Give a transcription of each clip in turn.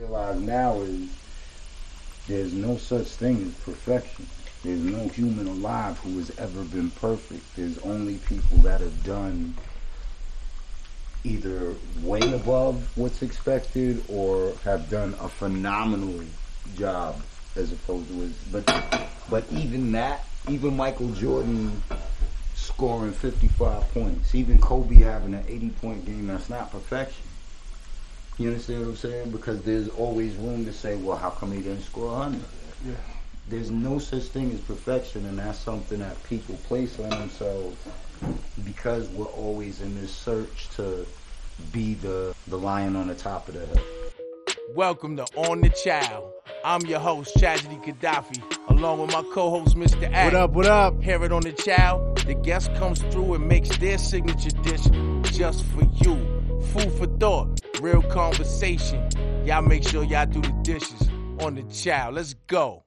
realize now is there's no such thing as perfection. There's no human alive who has ever been perfect. There's only people that have done either way above what's expected or have done a phenomenal job as opposed to his but but even that even Michael Jordan scoring 55 points even Kobe having an 80 point game that's not perfection you understand what I'm saying because there's always room to say well how come he didn't score 100 Yeah. there's no such thing as perfection and that's something that people place on themselves because we're always in this search to be the the lion on the top of the hill Welcome to On the Child. I'm your host, Tragedy Khadafi, along with my co-host, Mr. Act. What up? What up? Here it on the Child, the guest comes through and makes their signature dish just for you. Food for thought, real conversation. Y'all make sure y'all do the dishes on the Child. Let's go.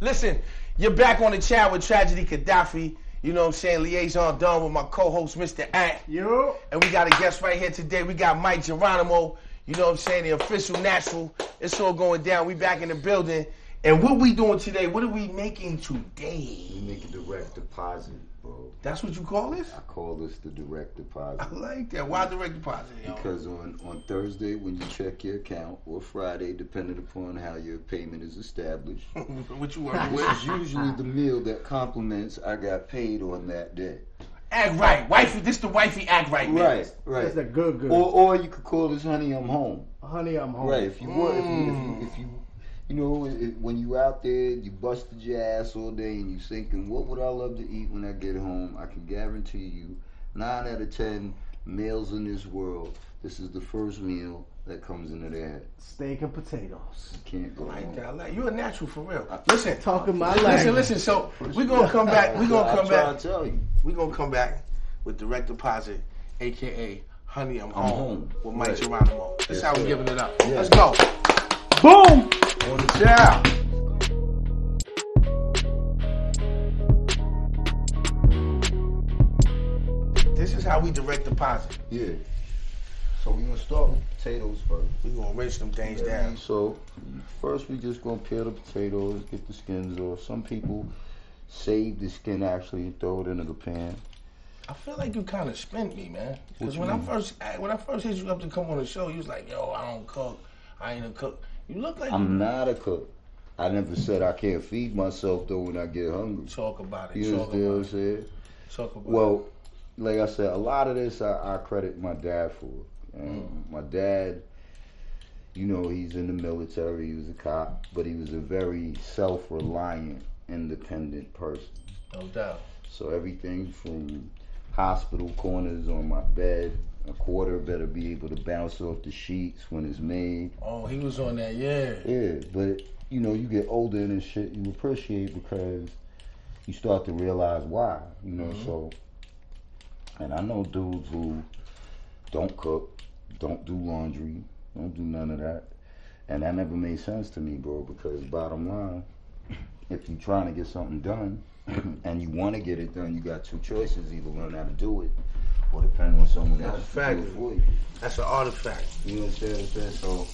Listen, you're back on the Child with Tragedy Khadafi. You know what I'm saying? Liaison done with my co-host, Mr. Act. Yo. And we got a guest right here today. We got Mic Geronimo. You know what I'm saying? The official natural. It's all going down. We back in the building. And what we doing today? What are we making today? we make a direct deposit bro That's what you call this? I call this the direct deposit I like that. Why direct deposit? Yo? Because on, on Thursday, when you check your account, or Friday, depending upon how your payment is established, what you which want? is usually the meal that complements I got paid on that day. act right, wifey. This the wifey act right. man. Right, right. That's a good, good. Or, or you could call this honey, I'm home. Honey, I'm home. Right, if you were, if you, if Mm. you, if you, you know, it, when you out there, you busted your ass all day, and you thinking, what would I love to eat when I get home? I can guarantee you, nine out of ten meals in this world, this is the first meal that comes into their head. Steak and potatoes. You can't go I like that. I like you. A natural for real. Listen, Talking my life. listen, listen. So we're gonna come back. We're gonna I come try back. to tell you. We're gonna come back with direct deposit, aka Honey, I'm, home, home. with Mike Right. Geronimo. That's Yes, how we sir. giving it up. Yeah. Let's go. Boom. On the child. This is how we direct deposit. Yeah. So we're gonna start with potatoes first. We're gonna rinse them things down. So first we just gonna peel the potatoes, get the skins off. Some people save the skin actually and throw it into the pan. I feel like you kind of spent me, man. Because when you I first when I first hit you up to come on the show, you was like, "Yo, I don't cook. I ain't a cook." You look like I'm not a cook. I never said I can't feed myself though when I get hungry. talk about it. You talk understand what I'm saying? Talk about Well, like I said, a lot of this I, I credit my dad for. And mm. my dad, you know, he's in the military. He was a cop, but he was a very self-reliant, independent person. No doubt. So everything from hospital corners on my bed, a quarter better be able to bounce off the sheets when it's made. Oh, he was on that. Yeah. Yeah, but you know, you get older and shit you appreciate because you start to realize why. You know, mm-hmm. so and I know dudes who don't cook, don't do laundry, don't do none of that. And that never made sense to me, bro, because bottom line, if you're trying to get something done and you want to get it done, you got two choices: either learn how to do it depend on someone That's else a fact. do it for you. That's an artifact. You know what I'm saying? So,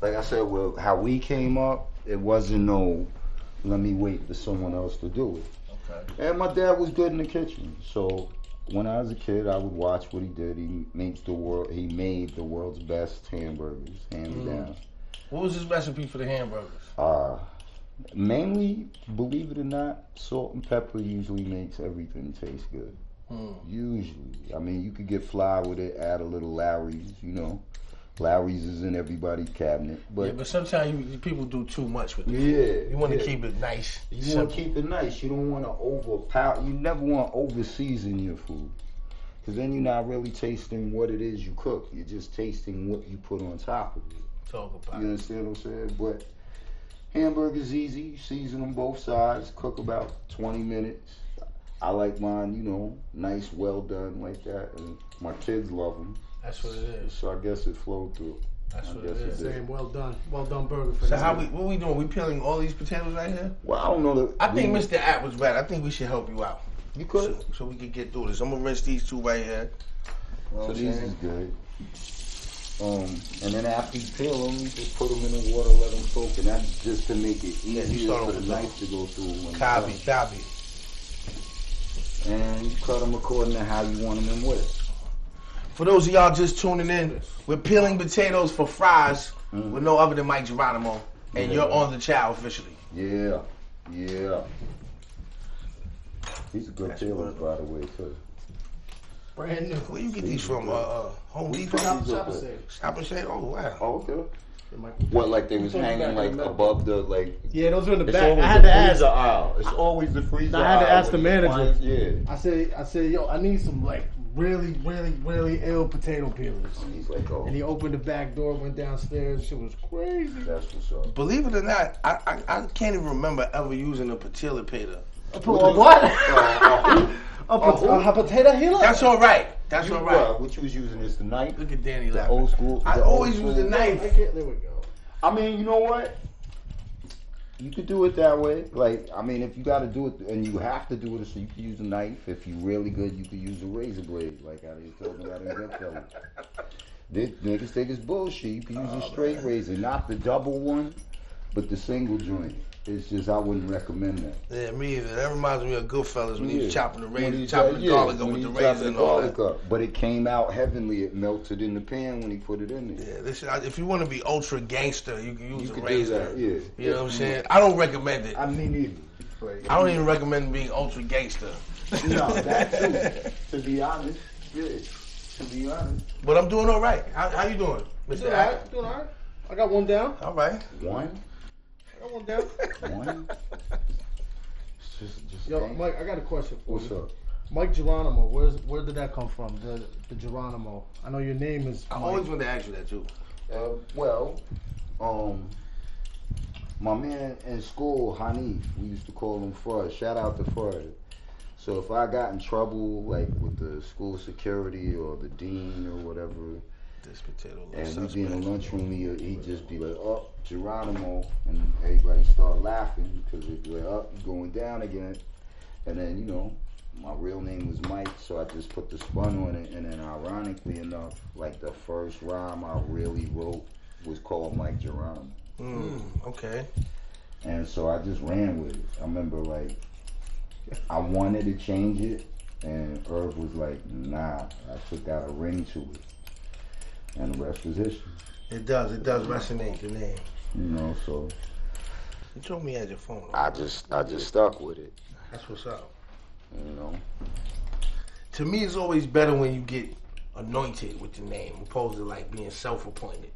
like I said, well, how we came up, it wasn't no, let me wait for someone else to do it. Okay. And my dad was good in the kitchen, so when I was a kid, I would watch what he did. He makes the world, he made the world's best hamburgers, hands Mm. down. What was his recipe for the hamburgers? Uh, mainly, believe it or not, salt and pepper usually makes everything taste good. Hmm. Usually, I mean, you could get fly with it, add a little Lawry's, you know. Lawry's is in everybody's cabinet, yeah, but but sometimes you, people do too much with it. yeah, You want to yeah. keep it nice. You want to keep it nice. You don't want to overpower. You never want to over season your food, because then you're not really tasting what it is you cook. You're just tasting what you put on top of it. Talk about You understand what I'm saying? But hamburgers easy. You season them both sides. Cook about 20 minutes. I like mine, you know, nice, well done like that, and my kids love them. That's what it is. So I guess it flowed through. That's I what guess it it is. did. Same, well done. Well done burger for So how we what we doing? We peeling all these potatoes right here? Well, I don't know that. I think Mr. App was right. I think we should help you out. You could. So, so we can get through this. I'm gonna rinse these two right here. You know So these saying? is good. Um, and then after you peel them, you just put them in the water, let them soak, and that's just to make it you easier start for with the the- knife to go through. when it's Copy, done. copy. And you cut them according to how you want them in width. For those of y'all just tuning in, we're peeling potatoes for fries Mhm. with no other than Mic Geronimo, and Yeah. you're on the chow officially. Yeah, yeah. These are good That's peelers, by the way, too. Brand new. Where you get these from? Uh, uh Home Depot? Shop, These are shop good. sale. Stop and say, oh wow. Oh, okay. It might- What, like they was Put them back hanging like the above the like? Yeah, those are in the It's back. I had the to ask. freezer aisle. It's always the freezer I had to aisle ask the when you manager. find- yeah. I said, I said, yo, I need some like really, really, really ill potato peelers. And he's like, oh, And he opened the back door, went downstairs. Shit was crazy. that's what's up. Believe it or not, I, I I can't even remember ever using a patilla peeler. A what? Uh, Uh, A, pot- a potato peeler? That's all right. That's you, all right. what, what you was using is the knife, Look at Danny the laughing. old school. I old always use school- the knife. I can't- There we go. I mean, you know what? You could do it that way. Like, I mean, if you got to do it, and you have to do it, so you can use a knife. If you're really good, you can use a razor blade, like I was talking about in Goodfellas. This niggas think it's bullshit. You can use Oh, a straight razor, not the double one, but the single joint. It's just I wouldn't recommend that. Yeah, me either. That reminds me of Goodfellas when he was chopping the When razor, chopping got- the yeah, garlic up with the chopped razor and all that. up. But it came out heavenly. It melted in the pan when he put it in there. Yeah, this, if you want to be ultra gangster, you can use You a could do razor. that, yeah. You know what I'm saying? I don't recommend it. I mean, either. Like, I don't even recommend being ultra gangster. No, that too. To be honest, yeah. To be honest, But I'm doing all right. How, how you doing, Mr. Doing all Doing all right. I got one down. All right. one, I got down. one. Just, just Yo, think. Mike, I got a question for What's you. up? Mic Geronimo, where's where did that come from? The the Geronimo. I know your name is. I always wanted to ask you that too. Uh, well, um, my man in school, Hanif, we used to call him Fred. Shout out to Fred. So if I got in trouble, like with the school security or the dean or whatever, This potato and little we'd be in the lunchroom, he, he'd just be like, "Oh, Geronimo," and everybody start laughing because it'd be like, "Oh, going down again." And then you know, my real name was Mike, so I just put the spun on it. And then, ironically enough, like the first rhyme I really wrote was called Mike Geronimo, Mm, okay. and so I just ran with it. I remember like I wanted to change it, and Irv was like, "Nah, I took out a ring to it." And the rest was history. It does. It does resonate the name. You know, so You told me you had your phone. I just I just stuck with it. That's what's up. You know. To me, it's always better when you get anointed with the name, opposed to like being self-appointed.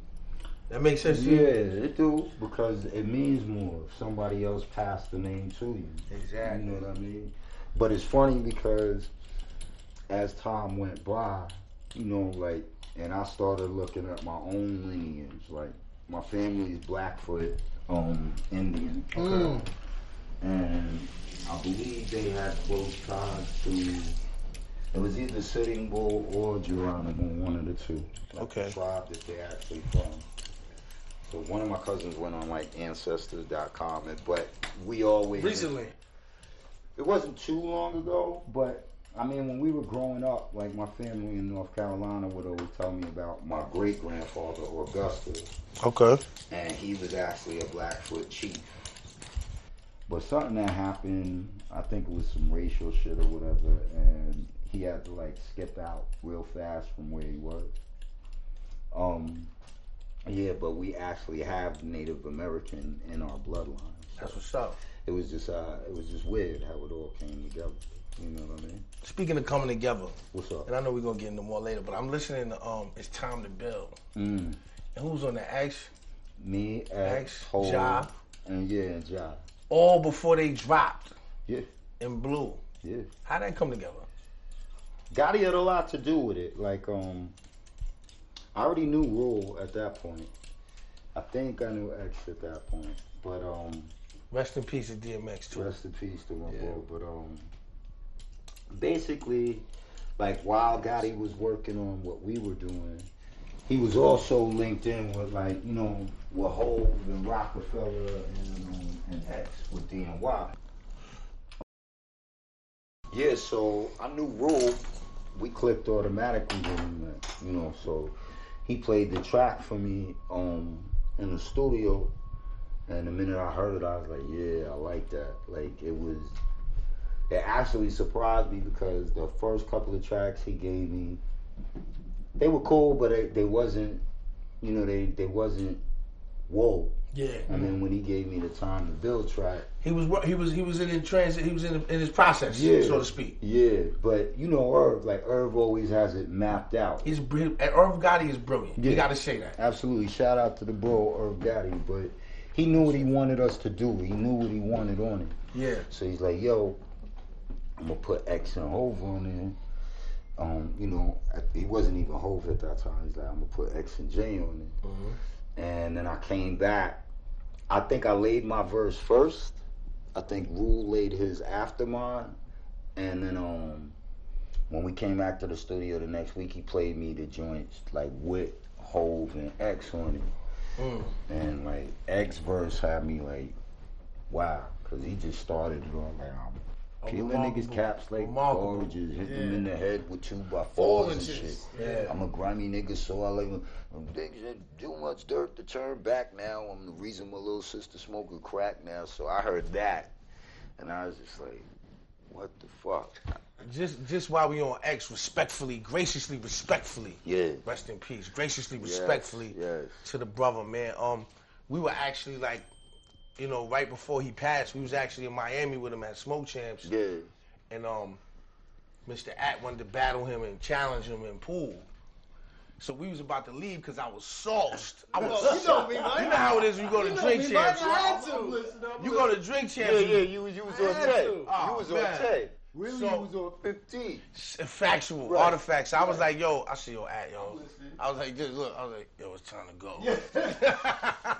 That makes sense to Yeah, you? it do because it means more if somebody else passed the name to you. Exactly. You know what I mean? But it's funny because as time went by, you know, like, and I started looking at my own lineage. Like, my family is Blackfoot, um, Indian, Mm. and I believe they had close ties to. It was either Sitting Bull or Geronimo, one of the two. Like Okay. The tribe that they actually from. So one of my cousins went on like Ancestors.com, and but we always Recently. it wasn't too long ago, but I mean, when we were growing up, like my family in North Carolina would always tell me about my great grandfather, Augustus. Okay. and he was actually a Blackfoot chief. But something that happened, I think it was some racial shit or whatever, and he had to like skip out real fast from where he was. Um, yeah, but we actually have Native American in our bloodline. That's what's up. It was just uh, it was just weird how it all came together. You know what I mean? Speaking of coming together, What's up? and I know we're gonna get into more later, but I'm listening to um, "It's Time to Build." Mm. And who's on the X? Me, X, X, Ja. and yeah, Ja. All before they dropped. Yeah. In blue. Yeah. How that come together? Gotti had a lot to do with it. Like, um, I already knew Rule at that point. I think I knew X at that point. But um, Rest in peace to DMX too. rest in peace to my Yeah. bro. But um, basically, like while Gotti was working on what we were doing, he was also linked in with like you know with Hove and Rockefeller and um, and X with DNY. Yeah, so I knew Rule. We clicked automatically you know. So he played the track for me um in the studio, and the minute I heard it, I was like, yeah, I like that. Like it was. It actually surprised me because the first couple of tracks he gave me, they were cool, but they, they wasn't, you know, they they wasn't whoa. Yeah. And then when he gave me the time to build track, He was he was he was in, in transit. He was in in his process, Yeah. so to speak. yeah. But you know, Irv, like Irv always has it mapped out. He's br- and Irv Gotti is brilliant. You got to say that. Absolutely. Shout out to the bro Irv Gotti, but he knew what he wanted us to do. He knew what he wanted on it. Yeah. So he's like, yo, I'm gonna put X and Hove on there. Um, you know, he wasn't even Hove at that time. He's like, I'm gonna put X and J on it. Mm-hmm. And then I came back. I think I laid my verse first. I think Rule laid his after mine. And then um when we came back to the studio the next week, he played me the joints like with Hove and X on it. Mm. And like X verse had me like, wow, because he just started it on like I'm peeling remarkable. niggas caps like Remarkable. oranges, hit them in the head with two by fours and shit. Yeah. I'm a grimy nigga, so I like niggas that do much dirt to turn back now. I'm the reason my little sister smoking crack now. So I heard that, and I was just like, what the fuck? Just just while we on X, respectfully, graciously, respectfully. Yeah. Rest in peace. Graciously, Yes, respectfully yes. to the brother, man. Um, we were actually like, you know, right before he passed, we was actually in Miami with him at Smoke Champs, Yeah. and um, Mr. At wanted to battle him and challenge him in pool. So we was about to leave because I was sauced. I was You know me, man. You know how it is when you go to You know drink champs. To. You go to drink champs. Yeah, yeah, you was you was on had ten. to. You Oh, was on ten. Really, So- he was on Fifteen. factual Right. artifacts. I was like, yo, I see your at, yo. I was like, just look. I was like, yo, it's time to go.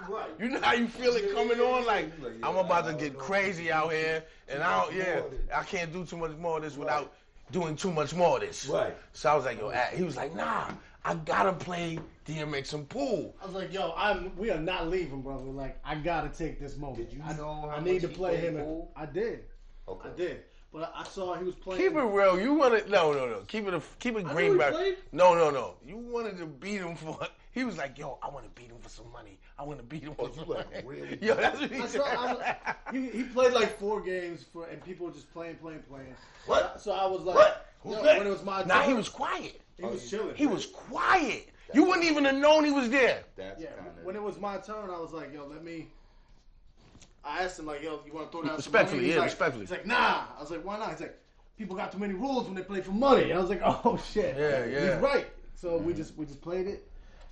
right. You know how you feel it coming on? Like Like, yeah, I'm about to get don't crazy out here, and I don't. Yeah, I can't do too much more of this without doing too much more of this. Right. So I was like, yo, at. He was like, nah, I gotta play DMX and pool. I was like, yo, I'm. We are not leaving, brother. Like, I gotta take this moment. Did you I, know how I need to he play played him. pool? I did. Okay. I did. But I saw he was playing. Keep it real. You wanted no, no, no. Keep it, a, keep it I knew green. back. No, no, no. You wanted to beat him for. He was like, yo, I want to beat him for some money. I want to beat him for Oh, you some like money. really- Yo, that's what he I said. saw, I was, he, he played like four games for, and people were just playing, playing, playing. What? So I was like, What? Who's yo, that? when it was my Nah, he was quiet. he was oh, chilling. He was quiet. You wouldn't even have known he was there. That's Yeah, kind when it was my turn, I was like, yo, let me. I asked him like, yo, you want to throw down some Respectfully, money? He's yeah, like- respectfully. He's like, nah. I was like, why not? He's like, people got too many rules when they play for money. I was like, oh shit. Yeah, yeah. He's right. So we mm-hmm. just we just played it,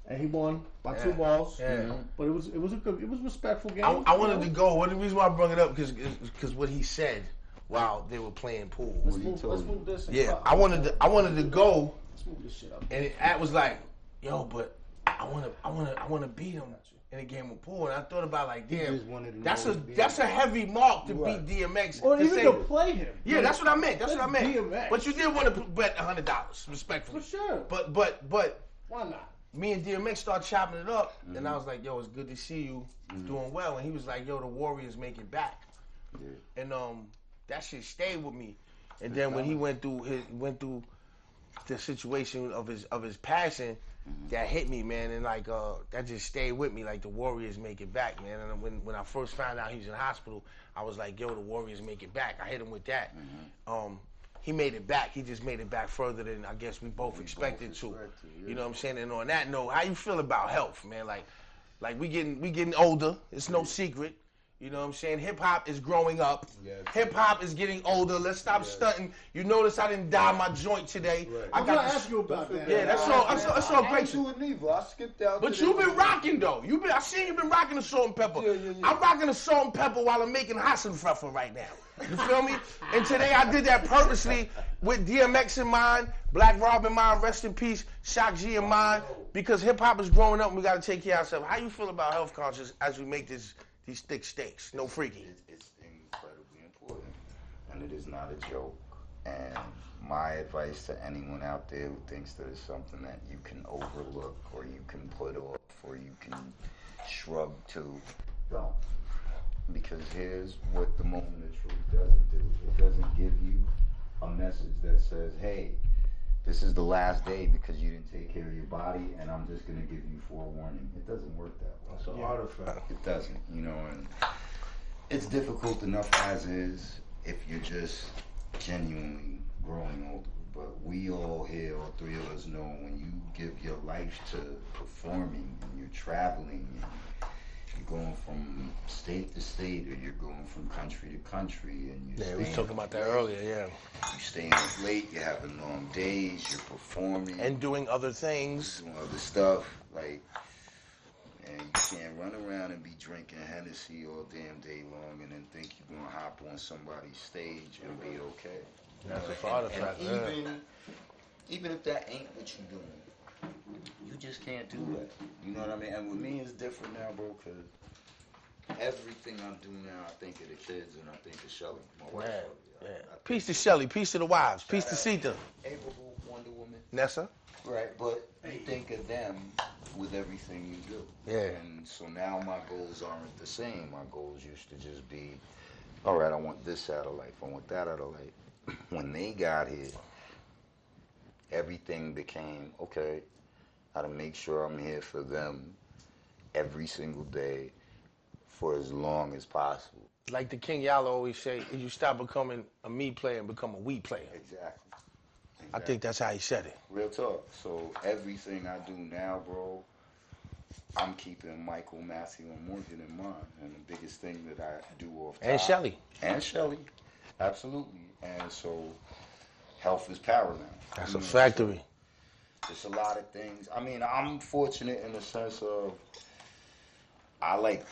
and he won by two Yeah. balls. Yeah. Mm-hmm. But it was it was a good it was a respectful game. I, I wanted to go. What the reason why I brought it up because because what he said while they were playing pool. Let's What he move, told let's move this. Yeah, up. I wanted to. I wanted to go, Let's move this shit up. and it, At was like, "Yo, but I want to. I want to. I want to beat him in a game of pool." And I thought about like, damn, just that's a that's a heavy mark to Right. beat DMX. Or to even say- to play him. yeah, that's what I meant. That's, what I meant. DMX. But you did want to bet hundred dollars, respectfully. For sure. But but but Why not? me and DMX start chopping it up, and I was like, "Yo, it's good to see you doing well." And he was like, "Yo, the Warriors make it back," Yeah. and um, that shit stayed with me. And then when he went through his went through the situation of his of his passing, that hit me, man, and like uh, that just stayed with me. Like the Warriors make it back, man. And when when I first found out he was in the hospital, I was like, "Yo, the Warriors make it back." I hit him with that. Um, he made it back. He just made it back further than I guess we both expected to. expected, yeah. You know what I'm saying? And on that note, how you feel about health, man? Like, like we getting we getting older. It's no secret. You know what I'm saying? Hip hop is growing up. Yes. Hip hop is getting older. Let's stop stunting. You notice I didn't dye my joint today. Right. I I'm got gonna ask you about that. Yeah, that's all. That's all, that's all great. ain't do it neither. I skipped out. But you've been rocking though. You've been I seen you've been rocking the salt and pepper. Yeah, yeah, yeah. I'm rocking the salt and pepper while I'm making Hassenpfeffer right now. You feel me? And today I did that purposely with DMX in mind, Black Rob in mind, rest in peace, Shock G in mind, because hip hop is growing up and we gotta take care of ourselves. How you feel about health conscious as we make this these thick steaks? No freaky. It's, it's incredibly important, and it is not a joke. And my advice to anyone out there who thinks that it's something that you can overlook or you can put off or you can shrug to, don't. Because here's what the moment of truth doesn't do. It doesn't give you a message that says, hey, this is the last day because you didn't take care of your body, and I'm just gonna give you forewarning. It doesn't work that way. It's an artifact. It doesn't, you know, and it's difficult enough as is if you're just genuinely growing older. But we all here, all three of us know when you give your life to performing and you're traveling and you're going from state to state or you're going from country to country and you're Yeah, we was staying talking about that late, earlier, yeah. You're staying up late, you're having long days, you're performing And doing other things. doing other stuff, like, and you can't run around and be drinking Hennessy all damn day long and then think you're gonna hop on somebody's stage and be okay. That's a And- And yeah. even, even if that ain't what you're doing, you just can't do that. You know what I mean? And with me, it's different now, bro, because everything I do now, I think of the kids and I think of Shelly, my wife. Man, Shelly. I- yeah. I Peace to Shelly, peace to the wives, peace to Shout out. Sita. April Wonder Woman. Nessa? Right, but you think of them with everything you do. Yeah. And so now my goals aren't the same. My goals used to just be, all right, I want this out of life. I want that out of life. When they got here, everything became, okay, I gotta make sure I'm here for them every single day for as long as possible. Like the King Yalla always say, if you stop becoming a me player and become a we player. Exactly. I think that's how he said it. Real talk. So everything I do now, bro, I'm keeping Michael, Matthew, and Morgan in mind. And the biggest thing that I do off And top- Shelly. And Shelly. Absolutely. And so health is paramount. That's You a know, factory. so It's a lot of things. I mean, I'm fortunate in the sense of I like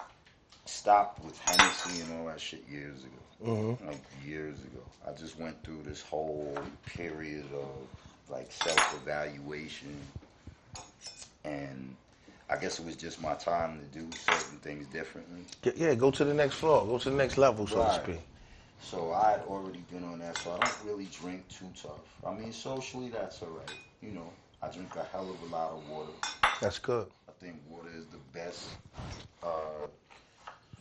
stopped with Hennessy and all that shit years ago. Mm-hmm. Like years ago. I just went through this whole period of like self evaluation and I guess it was just my time to do certain things differently. Yeah, go to the next floor, go to the next level, so to speak. So I had already been on that, so I don't really drink too tough. I mean, socially, that's all right. You know, I drink a hell of a lot of water. That's good. I think water is the best, uh,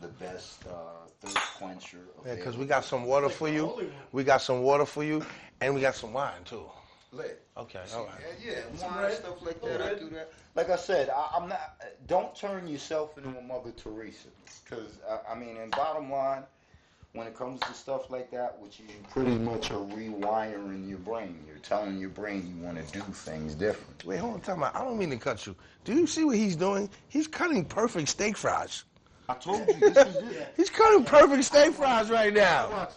the best uh, thirst quencher. Yeah, because we got some water for you. We got some water for you, and we got some wine too. lit. Okay, See, all right. Yeah, yeah, wine, stuff like that. I do that. Like I said, I, I'm not. Don't turn yourself into a Mother Teresa, because I, I mean, and bottom line, when it comes to stuff like that, which you pretty much are rewiring your brain. You're telling your brain you want to do things different. Wait, hold on, time out. I don't mean to cut you. Do you see what he's doing? He's cutting perfect steak fries. I told you this is it. He's cutting perfect steak fries right now.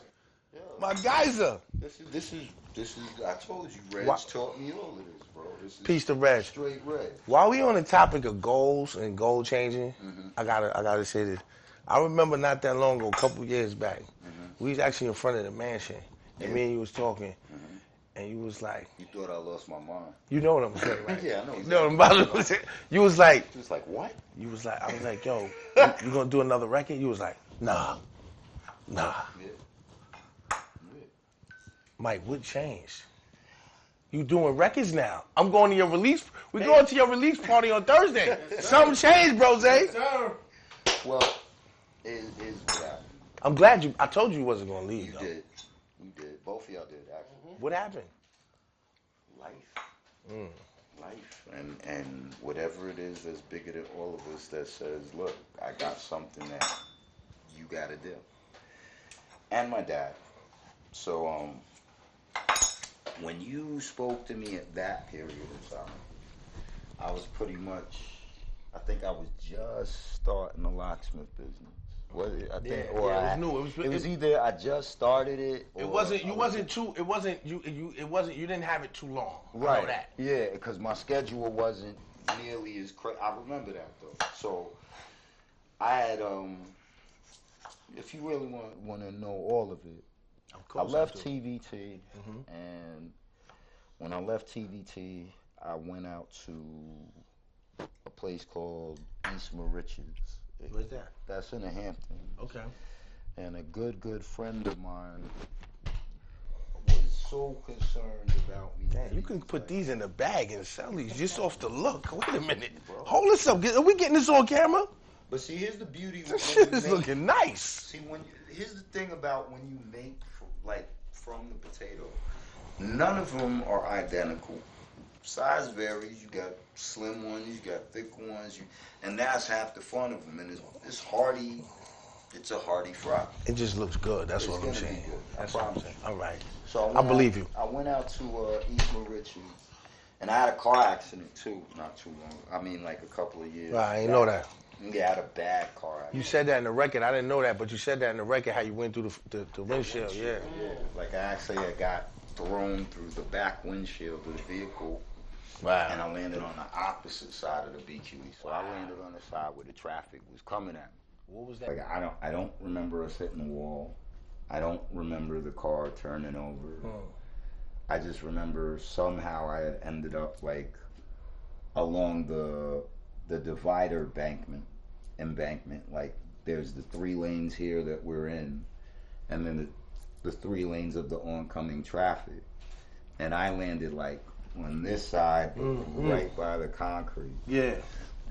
My geyser. This is this is this is. I told you, Reg Wha- taught me all of this, bro. This is Peace to Reg. straight Reg. While we on the topic of goals and goal changing, Mm-hmm. I gotta I gotta say this. I remember not that long ago, a couple years back, Mm-hmm. we was actually in front of the mansion, and me and you was talking, Mm-hmm. and you was like, You thought I lost my mind. you know what I'm saying, right? Yeah, I know You know what I'm about to say. You was like, you was like, what? you was like, I was like, yo, you, you gonna do another record? You was like, nah, nah. Yeah. Mike, what changed? You doing records now? I'm going to your release. We going to your release party on Thursday. Something changed, bro. Zay. Sir. Well, it is what happened. I'm glad you. I told you you wasn't gonna leave. You though. did. You did. Both of y'all did, actually. What happened? Life. Mm. Life. And and whatever it is that's bigger than all of us that says, look, I got something that you got to do. And my dad. So, um, when you spoke to me at that period of time, I was pretty much, I think I was just starting the locksmith business. Was it? I think, Yeah, or yeah, it was I- new. It was- it was it- either I just started it. Or It wasn't. You was- wasn't too. It wasn't. You. You. It wasn't. You didn't have it too long. I Right. know that. Yeah, because my schedule wasn't nearly as crazy. I remember that though. So I had um. If you really want want to know all of it, Of course I left do. TVT, and when I left TVT, I went out to a place called East Moriches. Where's that? That's in the Hamptons. Okay. And a good, good friend of mine was so concerned about me. Man, you can put these in a bag and sell these just off the look. Wait a minute. Bro. Hold this up. Are we getting this on camera? But see, here's the beauty. This shit is make- looking nice. See, when you, here's the thing about when you make like from the potato, none of them are identical. Size varies. You got slim ones, you got thick ones, you, and that's half the fun of them. And it's, it's hearty. It's a hearty fry. It just looks good. That's It's what I'm saying. I That's what I'm saying. All right. So I, I believe out- you. I went out to uh, East Moriches, and I had a car accident too. Not too long. I mean, like a couple of years. Right, I ain't know that. Yeah, I had a bad car accident. You said that in the record. I didn't know that, but you said that in the record how you went through the the, the windshield. Yeah. Yeah, like I actually had got thrown through the back windshield of the vehicle, and I landed on the opposite side of the BQE. So I landed on the side where the traffic was coming at me. What was that? Like I don't, I don't remember us hitting the wall. I don't remember the car turning over. Hmm. I just remember somehow I had ended up like along the the divider embankment embankment. Like there's the three lanes here that we're in, and then the, the three lanes of the oncoming traffic. And I landed like on this side, Mhm. right by the concrete. Yeah.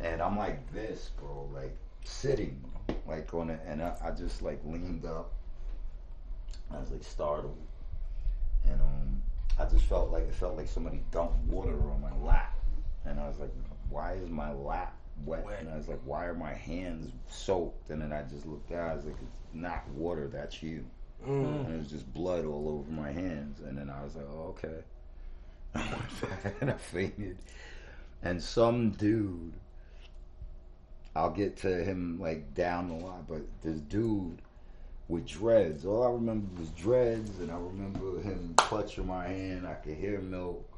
And I'm like this, bro, like sitting, like on it, and I, I just like leaned up. I was like startled, and um, I just felt like it felt like somebody dumped water on my lap, and I was like, why is my lap wet? Wet. And I was like, why are my hands soaked? And then I just looked out. I was like, it's not water, that's you. Mm. And it was just blood all over my hands, and then I was like, oh, okay. and I fainted, and some dude I'll get to him like down the line, but this dude with dreads, all I remember was dreads, and I remember him clutching my hand. I could hear milk.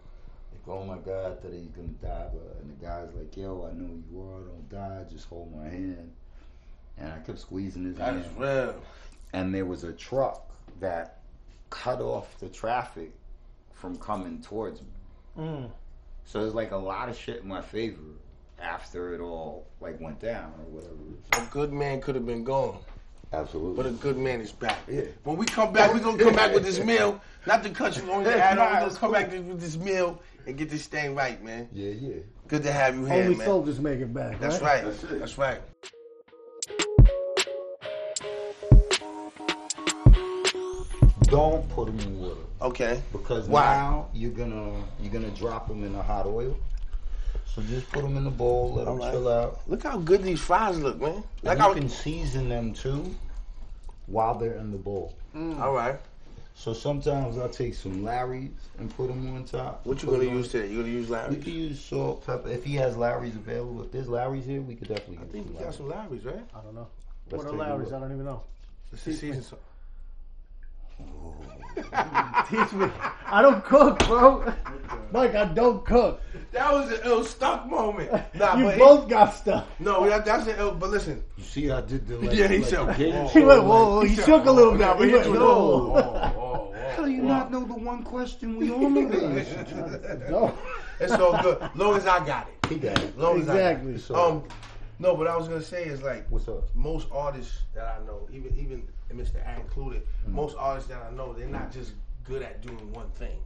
Like, oh my God, I thought he's gonna die, but and the guy's like, yo, I know you are, don't die, just hold my hand. And I kept squeezing his That hand. is real. And there was a truck that cut off the traffic from coming towards me. Mm. So there's like a lot of shit in my favor after it all like went down or whatever. A good man could have been gone, Absolutely. but a good man is back. Yeah. When we come back, we're gonna come back with this meal. Not to cut you on the ad, Nah, we're gonna come cool. back with this meal and get this thing right, man. yeah, yeah. Good to have you here, Only man. soldiers make it back. That's right. right. That's it. That's right. Don't put them in water Okay. because Why? now you're gonna you're gonna drop them in the hot oil. So just put them in the bowl, let them All right. chill out. Look how good these fries look, man. Like And I can season them too while they're in the bowl. Mm, All right. So sometimes I take some Larry's and put them on top. What you gonna use today? You gonna use We Larry? could use salt, pepper. If he has Larry's available, if there's Larry's here, we could definitely I use think we some got Larry's. some Larry's, right? I don't know. Let's what are take Larry's? I don't even know. It's the season. Salt. Teach me. I don't cook, bro. Mike, I don't cook. That was an ill stuck moment. Nah, you but he- both got stuck. no, that, that's an ill. But listen, You see, I did the like, Yeah, he like said, the whoa. He went, whoa, whoa. He shook a little bit. Nah, but He he went, was- whoa. oh, oh, How do you not know the one question we all know the answer to? No. It's all good. Long as I got it. He got it. Long as I got Exactly. it. So- Um, no, but I was gonna say is like What's up? most artists that I know, even even Mr. A included, Mm. most artists that I know, they're not just good at doing one thing.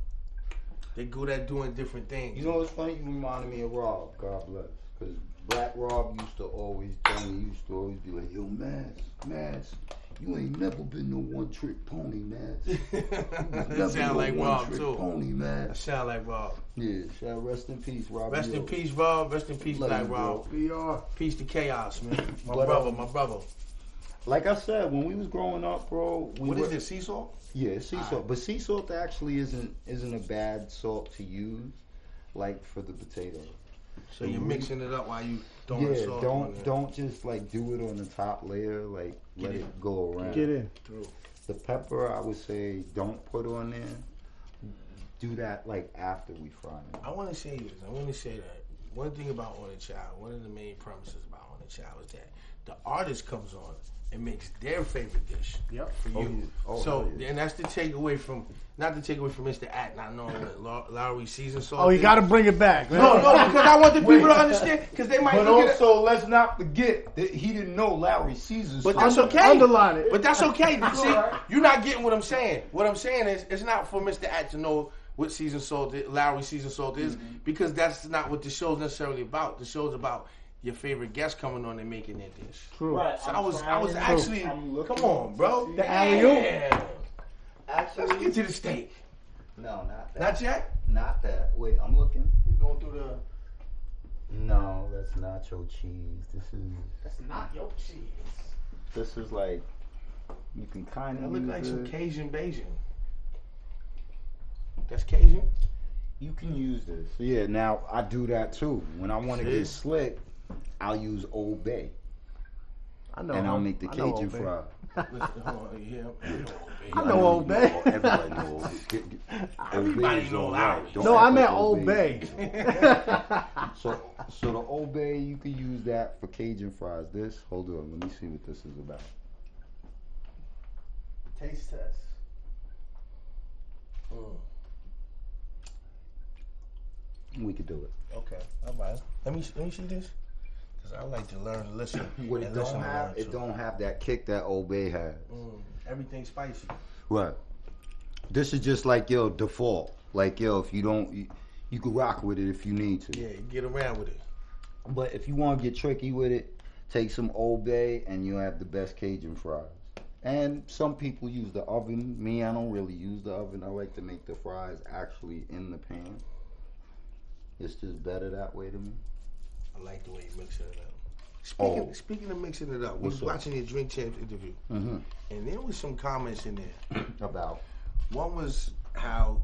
They're good at doing different things. You know what's funny? You reminded me of Rob. God bless. Because Black Rob used to always tell me, used to always be like, yo, Mass, Mass, you ain't never been no one trick pony, man. that sound no like one Rob too. Pony, That Mass. sound like Rob. Yeah, shall rest in peace, Rob. Rest in peace, Rob. Rest in peace, Love Black you. Rob. We are. Peace to chaos, man. My But, brother, um, my brother. Like I said, when we was growing up, bro, we What were, is this? Sea salt? Yeah, sea salt. But sea salt actually isn't isn't a bad salt to use, like for the potato. So you're mhm. mixing it up while you throwing yeah, salt on don't there. don't just like do it on the top layer. Like Get let in. it go around. Get in. Through. The pepper, I would say, don't put on there. Do that like after we fry it. I want to say this. I want to say that one thing about On the Child, one of the main premises about On the Child is that the artist comes on and makes their favorite dish Yep. for Oh, you. yeah. Oh, so, oh, yeah. and that's the takeaway from, not the takeaway from Mr. Act, not knowing what Lawry season salt Oh, you got to bring it back. man. No, no, because I want the people to understand, because they might But look at it. also, let's not forget that he didn't know Larry season. Salt. But that's okay. Underline it. But that's okay. You See, alright. you're not getting what I'm saying. What I'm saying is, it's not for Mr. Act to know what season salt, is, Lawry season salt is, Mm-hmm. because that's not what the show's necessarily about. The show's about your favorite guests coming on and making their dish. True. Right. So I'm I was, I was actually, come on, bro. The see- alley-oop. Yeah. Let's get to the steak. no, not that. Not yet. not that. Wait, I'm looking. He's going through the. No, that's nacho cheese. This is That's not your cheese. this is like you can kind That of look use like some. Cajun Bayesian. That's Cajun? You can use this. Yeah, now I do that too. When I want to get slick, I'll use Old Bay I know. and I'll make the I know Cajun Old Bay. fry. Listen, hold on, yeah. I know Old Bay. Everybody know Old Bay. Old Everybody Bay's know all Don't No, act I meant like Old Bay. So, so the Old Bay, you can use that for Cajun fries. This, hold on, let me see what this is about. Taste test. Mm. We could do it. Okay, all right. Let me let me see this, cause I like to learn, listen, What it don't have, it don't have that kick that Old Bay has. Mm, everything spicy. Right. This is just like yo default. Like yo, if you don't, you, you can rock with it if you need to. Yeah, get around with it. But if you want to get tricky with it, take some Old Bay and you'll have the best Cajun fries. And some people use the oven. Me, I don't really use the oven. I like to make the fries actually in the pan. It's just better that way to me. I like the way you mixing it up. Speaking, Oh. speaking of mixing it up, we What's was watching your Drink Champs interview, Mm-hmm. and there was some comments in there. About. One was how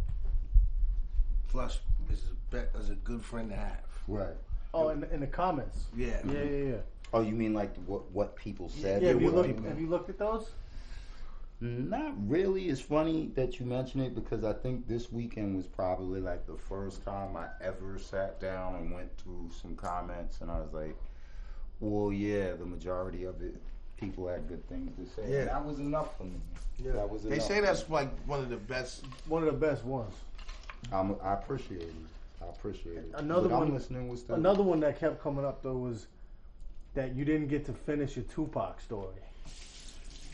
Flush is a, be- is a good friend to have. Right. Oh, in, in the comments. Yeah. Yeah, yeah, yeah. Oh, you mean like what what people said? Yeah, have you looked? people- Have you looked at those? Not really. It's funny that you mention it because I think this weekend was probably like the first time I ever sat down and went through some comments, and I was like, "Well, yeah, the majority of it, people had good things to say. Yeah. And that was enough for me. Yeah. That was They enough. say that's like one of the best. One of the best ones. I'm, I appreciate it. I appreciate it. Another But I'm one- listening. What's the Another one that kept coming up though was that you didn't get to finish your Tupac story.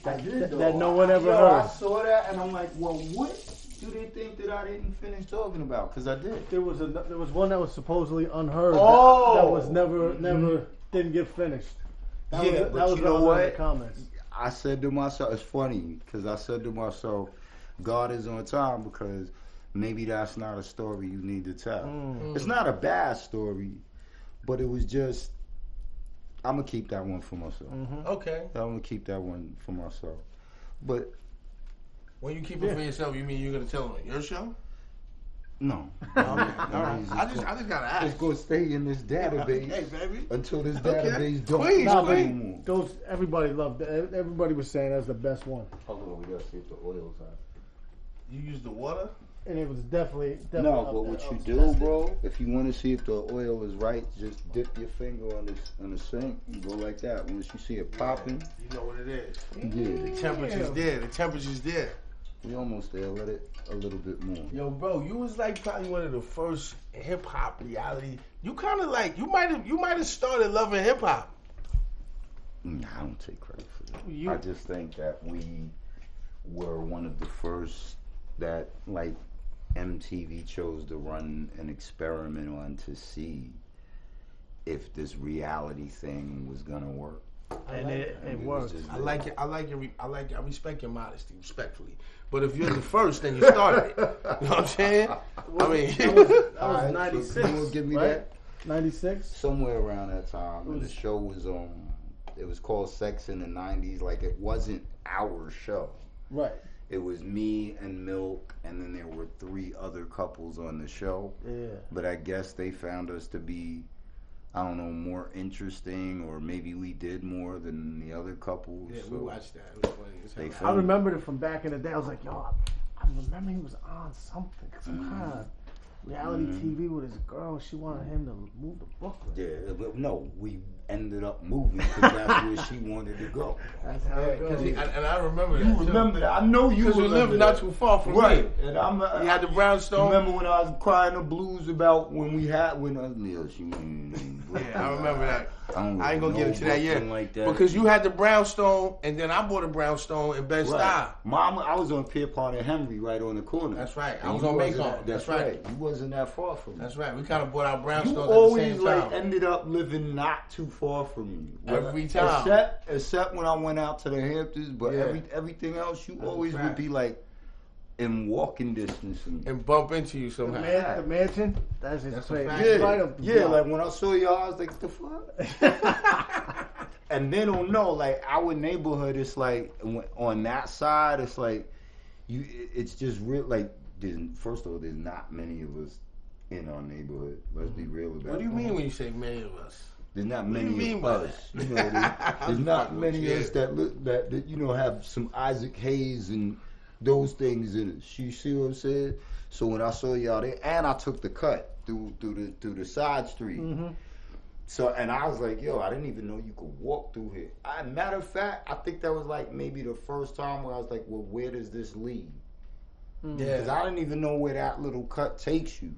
That, did, that, that no one ever Yo, heard. I saw that and I'm like, well, what do they think that I didn't finish talking about? Because I did. There was a there was one that was supposedly unheard. that- Oh! that, was never never didn't get finished. That Yeah, was, but that was you know what in the comments. I said to myself, it's funny because I said to myself, God is on time because maybe that's not a story you need to tell. Mm. It's not a bad story, but it was just, I'm going to keep that one for myself. Mm-hmm. Okay. I'm going to keep that one for myself. But When you keep it for yourself, you mean you're gonna tell them your show? no. Okay. All right. it's I just, I just gotta ask. It's ask. going to stay in this database Hey, baby. until this Okay. database don't Please, Nah, please. anymore. those everybody loved. it. Everybody was saying that's the best one, Hold on, we got to see if the oil's hot. You use the water. And it was definitely definitely. No, up but what you do, there. bro, if you want to see if the oil is right, just dip your finger on the on the sink and go like that. Once you see it popping, You know what it is. yeah, The temperature's there. The temperature's there. we almost there. Let it a little bit more. Yo, bro, you was like probably one of the first hip hop reality. You kind of like you might have you might have started loving hip hop. Nah, I don't take credit for that. You- I just think that we were one of the first that like MTV chose to run an experiment on to see if this reality thing was gonna work. and it, And it we was worked. I like it. I like your. I like. I respect your modesty, respectfully. But if you're the first, then you started it. You know what I'm saying? I mean, That was, that All was right, so 96. you give me right? that? 96. somewhere around that time. And the show was on. it was called Sex in the '90s. Like it wasn't our show. Right. It was me and Milk, and then there were three other couples on the show. Yeah. But I guess they found us to be, I don't know, more interesting, or maybe we did more than the other couples. yeah, so we watched that. It was funny. as They hell. found- I remembered it from back in the day. I was like, yo, I, I remember he was on something, some Mm-hmm. kind of reality TV with his girl. She wanted him to move the booklet. Yeah, but no, we ended up moving because that's where she wanted to go. That's how it goes. he, and, and I remember You that. too. remember that? I know you Because you remember live not too far from Right, me. and I'm. You had the brownstone. Remember when I was crying the blues about when we had when I yeah, she Yeah, I remember that. don't I ain't gonna get know into that yet. Like that. Because you had the brownstone, and then I bought a brownstone in Bed right. Stuy. Mama, I was on Pierpont and Henry, right on the corner. That's right. I was you on wasn't Macon. that- That's That's right. right. You wasn't that far from me. That's right. We kind of bought our You brownstones at the always same like time. ended up living not too far from me. Every time. Except except when I went out to the Hamptons, but Yeah. every everything else you That's a always would be like in walking distance of me. and bump into you The, somehow. man, the mansion. That's his That's place. fact. Right Yeah, up the yeah. block. Like when I saw y'all, I was like, "The fuck." and they don't know. Like our neighborhood, it's like on that side, it's like you. It's just real. Like first of all, there's not many of us in our neighborhood. Let's be real about it. What do you mean when you say many of us? There's not do you many mean of by us. that? You know, there's, there's not many of us that look that, that you know have some Isaac Hayes and those things in it. You see what I'm saying? So when I saw y'all there, and I took the cut through through the through the side street. Mm-hmm. So and I was like, yo, I didn't even know you could walk through here. I, matter of fact, I think that was like maybe the first time where I was like, well, where does this lead? Because Yeah. I didn't even know where that little cut takes you.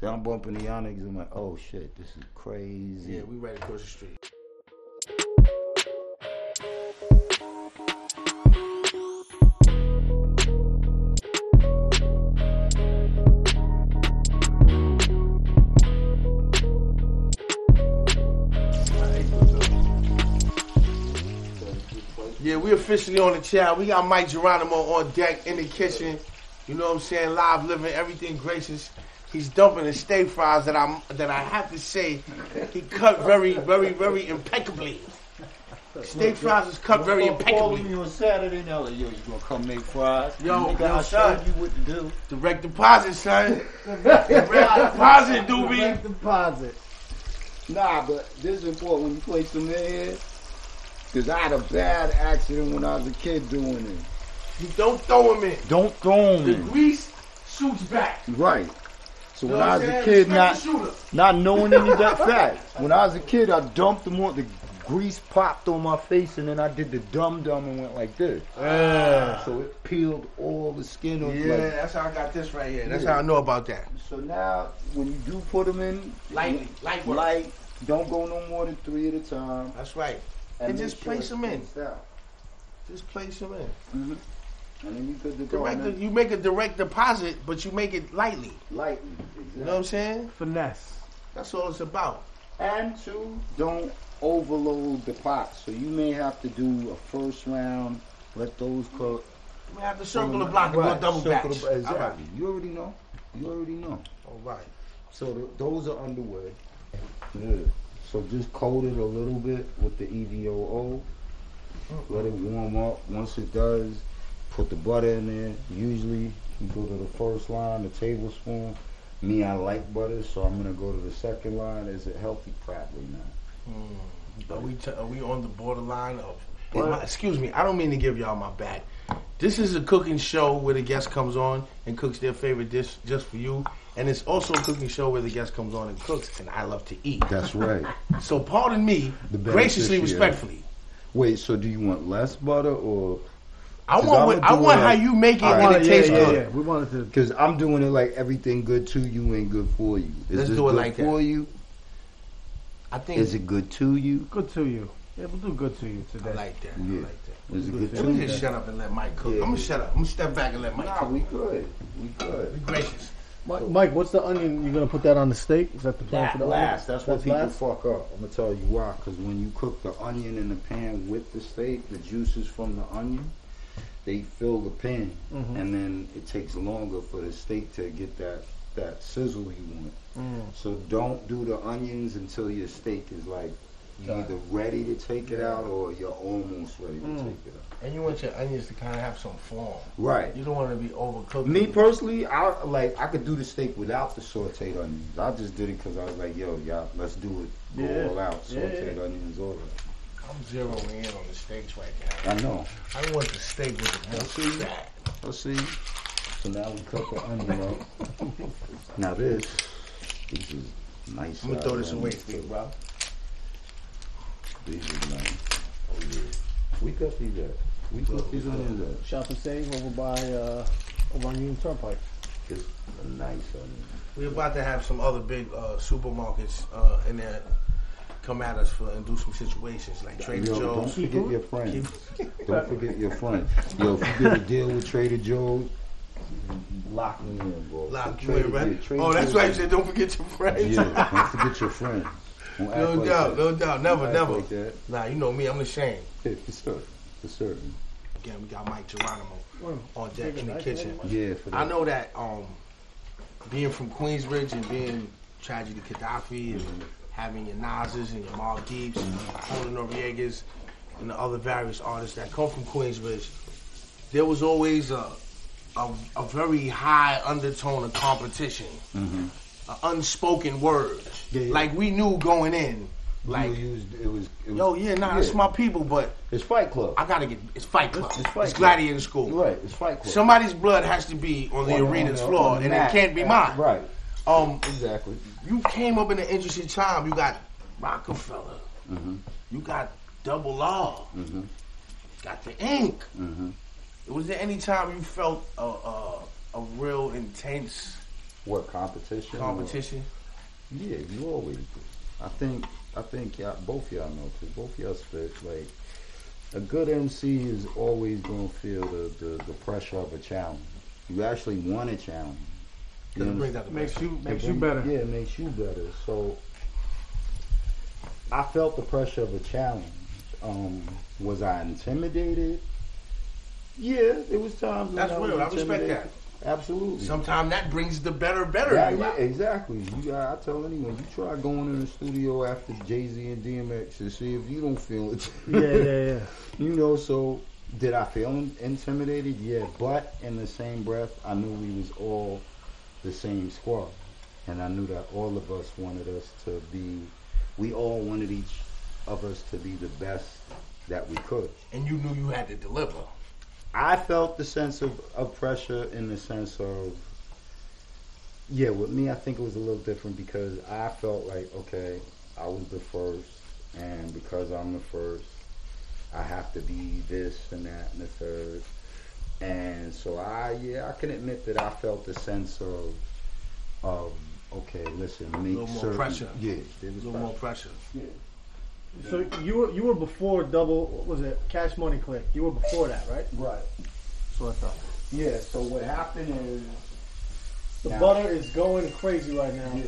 Then I'm bumping the y'all niggas. I'm like, oh shit, this is crazy. Yeah, we right across the street. Yeah, we officially on the chat. We got Mic Geronimo on deck in the kitchen. You know what I'm saying? Live living, everything gracious. He's dumping the steak fries that I'm that I have to say he cut very, very, very impeccably. Steak fries is cut very calling impeccably. me on Saturday now, like, yo, you gonna come make fries? Yo, Nigga, yo, I son. showed you what to do. Direct deposit, son. Direct deposit, doobie. Direct deposit. Nah, but this is important when you place them in here. Cause I had a bad accident when I was a kid doing it. You don't throw him in. Don't throw The them in. grease shoots back. Right. So when I was a kid, not not knowing any of that fact. When I was a kid, I dumped them on the grease popped on my face, and then I did the dum dum and went like this. So it peeled all the skin off. Yeah, Like, that's how I got this right here. That's Yeah. how I know about that. so now, when you do put them in, Lightly, light work. light, don't go no more than three at a time. That's right. And make just sure place it 'em in. out. Just place them in. Mhm. And then you good to go. Direct, and then you make a direct deposit, but you make it lightly. lightly. exactly. You know what I'm saying? Finesse. That's all it's about. And two, don't overload the pot. So you may have to do a first round, let those cook. You may have to circle the block and go Right, double circle batch. the- Exactly. All right. You already know. You already know. All right. So th those are underway. Yeah. So just coat it a little bit with the E EVOO. Mm. Let it warm up. Once it does, put the butter in there. Usually you go to the first line, the tablespoon. Me, I like butter, so I'm gonna go to the second line. Is it healthy? Probably not. Hmm. Are we t- are we on the borderline of? My- excuse me, I don't mean to give y'all my back. This is a cooking show where the guest comes on and cooks their favorite dish just for you, and it's also a cooking show where the guest comes on and cooks, and I love to eat. That's right. So pardon me, The graciously, respectfully. Wait, so do you want less butter or? I 'Cause want I'ma what, I want it how you make it I and wanna- it yeah, tastes yeah, good. yeah. We wanted to. Because I'm doing it like everything good to you ain't good for you. Is Let's this do it good like that. for you? I think Is it good to you? Good to you. Yeah, we'll do good to you today. I today. like that. Yeah. I like that. Is it good Let to me just shut up and let Mike cook. Yeah, I'm gonna yeah. shut up. I'm gonna step back and let Mike Nah, cook. we good. We good. Be gracious. Mike, Mike, what's the onion? You're gonna put that on the steak? Is that the plan That for the last. onion? That's what people last? fuck up. I'm gonna tell you why. Because when you cook the onion in the pan with the steak, the juices from the onion, they fill the pan, Mhm. and then it takes longer for the steak to get that that sizzle you want. Mm. So don't do the onions until your steak is like you're either ready to take it out or you're almost ready to Mm. take it out. And you want your onions to kind of have some form. Right. You don't want to be overcooked. Me personally, I like I could do the steak without the sautéed onions. I just did it because I was like, yo, y'all, let's do it. Go Yeah. all out. Sautéed yeah. onions, all. I'm zeroing in on the steaks right now. I know. I want the steak with the most see. fat. Let's see. So now we cut the onion up. now this, this is nice. I'm gonna throw this away for you, too. bro. These is nice. Oh yeah. We cut these up. We cut these onions at. Shop and save over by uh, over on Union Turnpike. It's a nice onion. We're about to have some other big uh, supermarkets uh, in there come at us for and do some situations like Trader Yo, don't Joe's. forget your friend. Keep- Don't forget your friend. Yo, if you get a deal with Trader Joe's, lock me in, bro. Lock you in, right? yeah, Trader Oh, that's Joe's why you said don't forget your friends. Yeah, don't forget your friends. Don't no like doubt, that. no doubt. Never, Don't never. Like that. Nah, you know me, I'm ashamed. Yeah, for certain. For certain. Again, we got Mic Geronimo on deck in the kitchen. Yeah, for that. I know that um, being from Queensbridge and being Tragedy Khadafi and having your Nas's and your Mobb Deeps, Hoda Noriegas, and the other various artists that come from Queensbridge, there was always a a, a very high undertone of competition, an unspoken word. Mm-hmm. Yeah, yeah. Like we knew going in, like used, it was. It was yo, yeah, nah, it's my people, but It's Fight Club. I gotta get it's Fight Club, It's it's, Fight Club. Gladiator School. right, it's Fight Club. Somebody's blood has to be on the On- arena's floor, on and mat. it can't be mine. Right, Um, exactly. You came up in an interesting time. You got Rockefeller. Mhm. You got Double R. Mhm. Got the Ink. Mhm. Was there any time you felt a a, a real intense What competition? or- competition? Yeah, you always do. I think I think y'all, both y'all know too. both of y'all spit like a good MC is always gonna feel the, the, the pressure of a challenge. You actually want a challenge. You Doesn't bring understand? out the Makes you makes you better. Yeah, it makes you better. So I felt the pressure of a challenge. Um, was I intimidated? Yeah, it was times. when That's I was real. I respect that. Absolutely. Sometimes that brings the better, better. Yeah, you yeah, exactly. You got, I tell anyone, you try going in the studio after Jay Z and DMX and see if you don't feel it. Yeah, yeah, yeah. you know, so did I feel intimidated? Yeah, but in the same breath, I knew we was all the same squad, and I knew that all of us wanted us to be. We all wanted each of us to be the best that we could. And you knew you had to deliver. I felt the sense of, of pressure in the sense of, yeah, with me, I think it was a little different because I felt like, okay, I was the first, and because I'm the first, I have to be this and that and the third. And so I, yeah, I can admit that I felt the sense of, of, okay, listen, make little more pressure. Yeah, there A was little more pressure. pressure. Yeah. So you were you were before double what was it Cash Money Click? You were before that, right? Right. So I thought. Yeah. So what happened is. The Now- butter is going crazy right now. Yeah,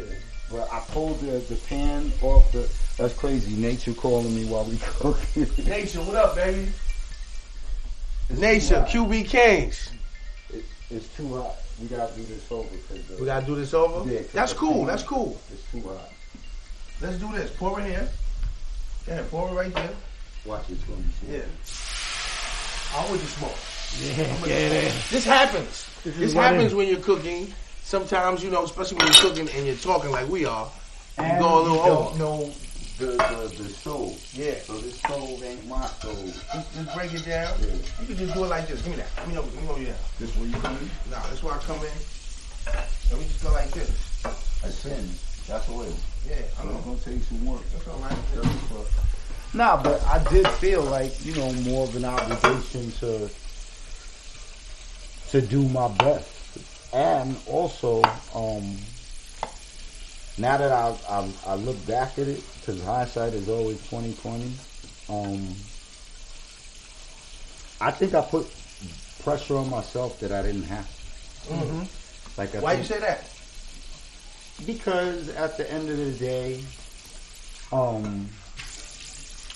but I pulled the, the pan off the. That's crazy. Nature calling me while we cooking. Nature, what up, baby? It's Nature. QB Kings. It, it's too hot. We gotta do this over. The, We gotta do this over. Yeah, 'cause that's cool. That's cool. It's too hot. Let's do this. Pour it here. Yeah, pour it right there. Watch it's gonna. Yeah. I'm with the smoke. Yeah, yeah, yeah. This happens. This This, happens when you're cooking. Sometimes, you know, especially when you're cooking and you're talking like we are, you And go a little you over. don't know the, the the stove. Yeah. So this stove ain't my stove. Just, just break it down. Yeah. You can just do it like this. Give me that. Let me know. Let me know you down. This where you come in? Nah, that's where I come in. Let me just go like this. That's sin. That's oil. Yeah, I I'm gonna take some work. That's all right. Nah, but I did feel like you know more of an obligation to to do my best, and also um, now that I, I I look back at it, because hindsight is always twenty twenty. Um, I think I put pressure on myself that I didn't have. Mm-hmm. Like I Why you say that? because at the end of the day, um,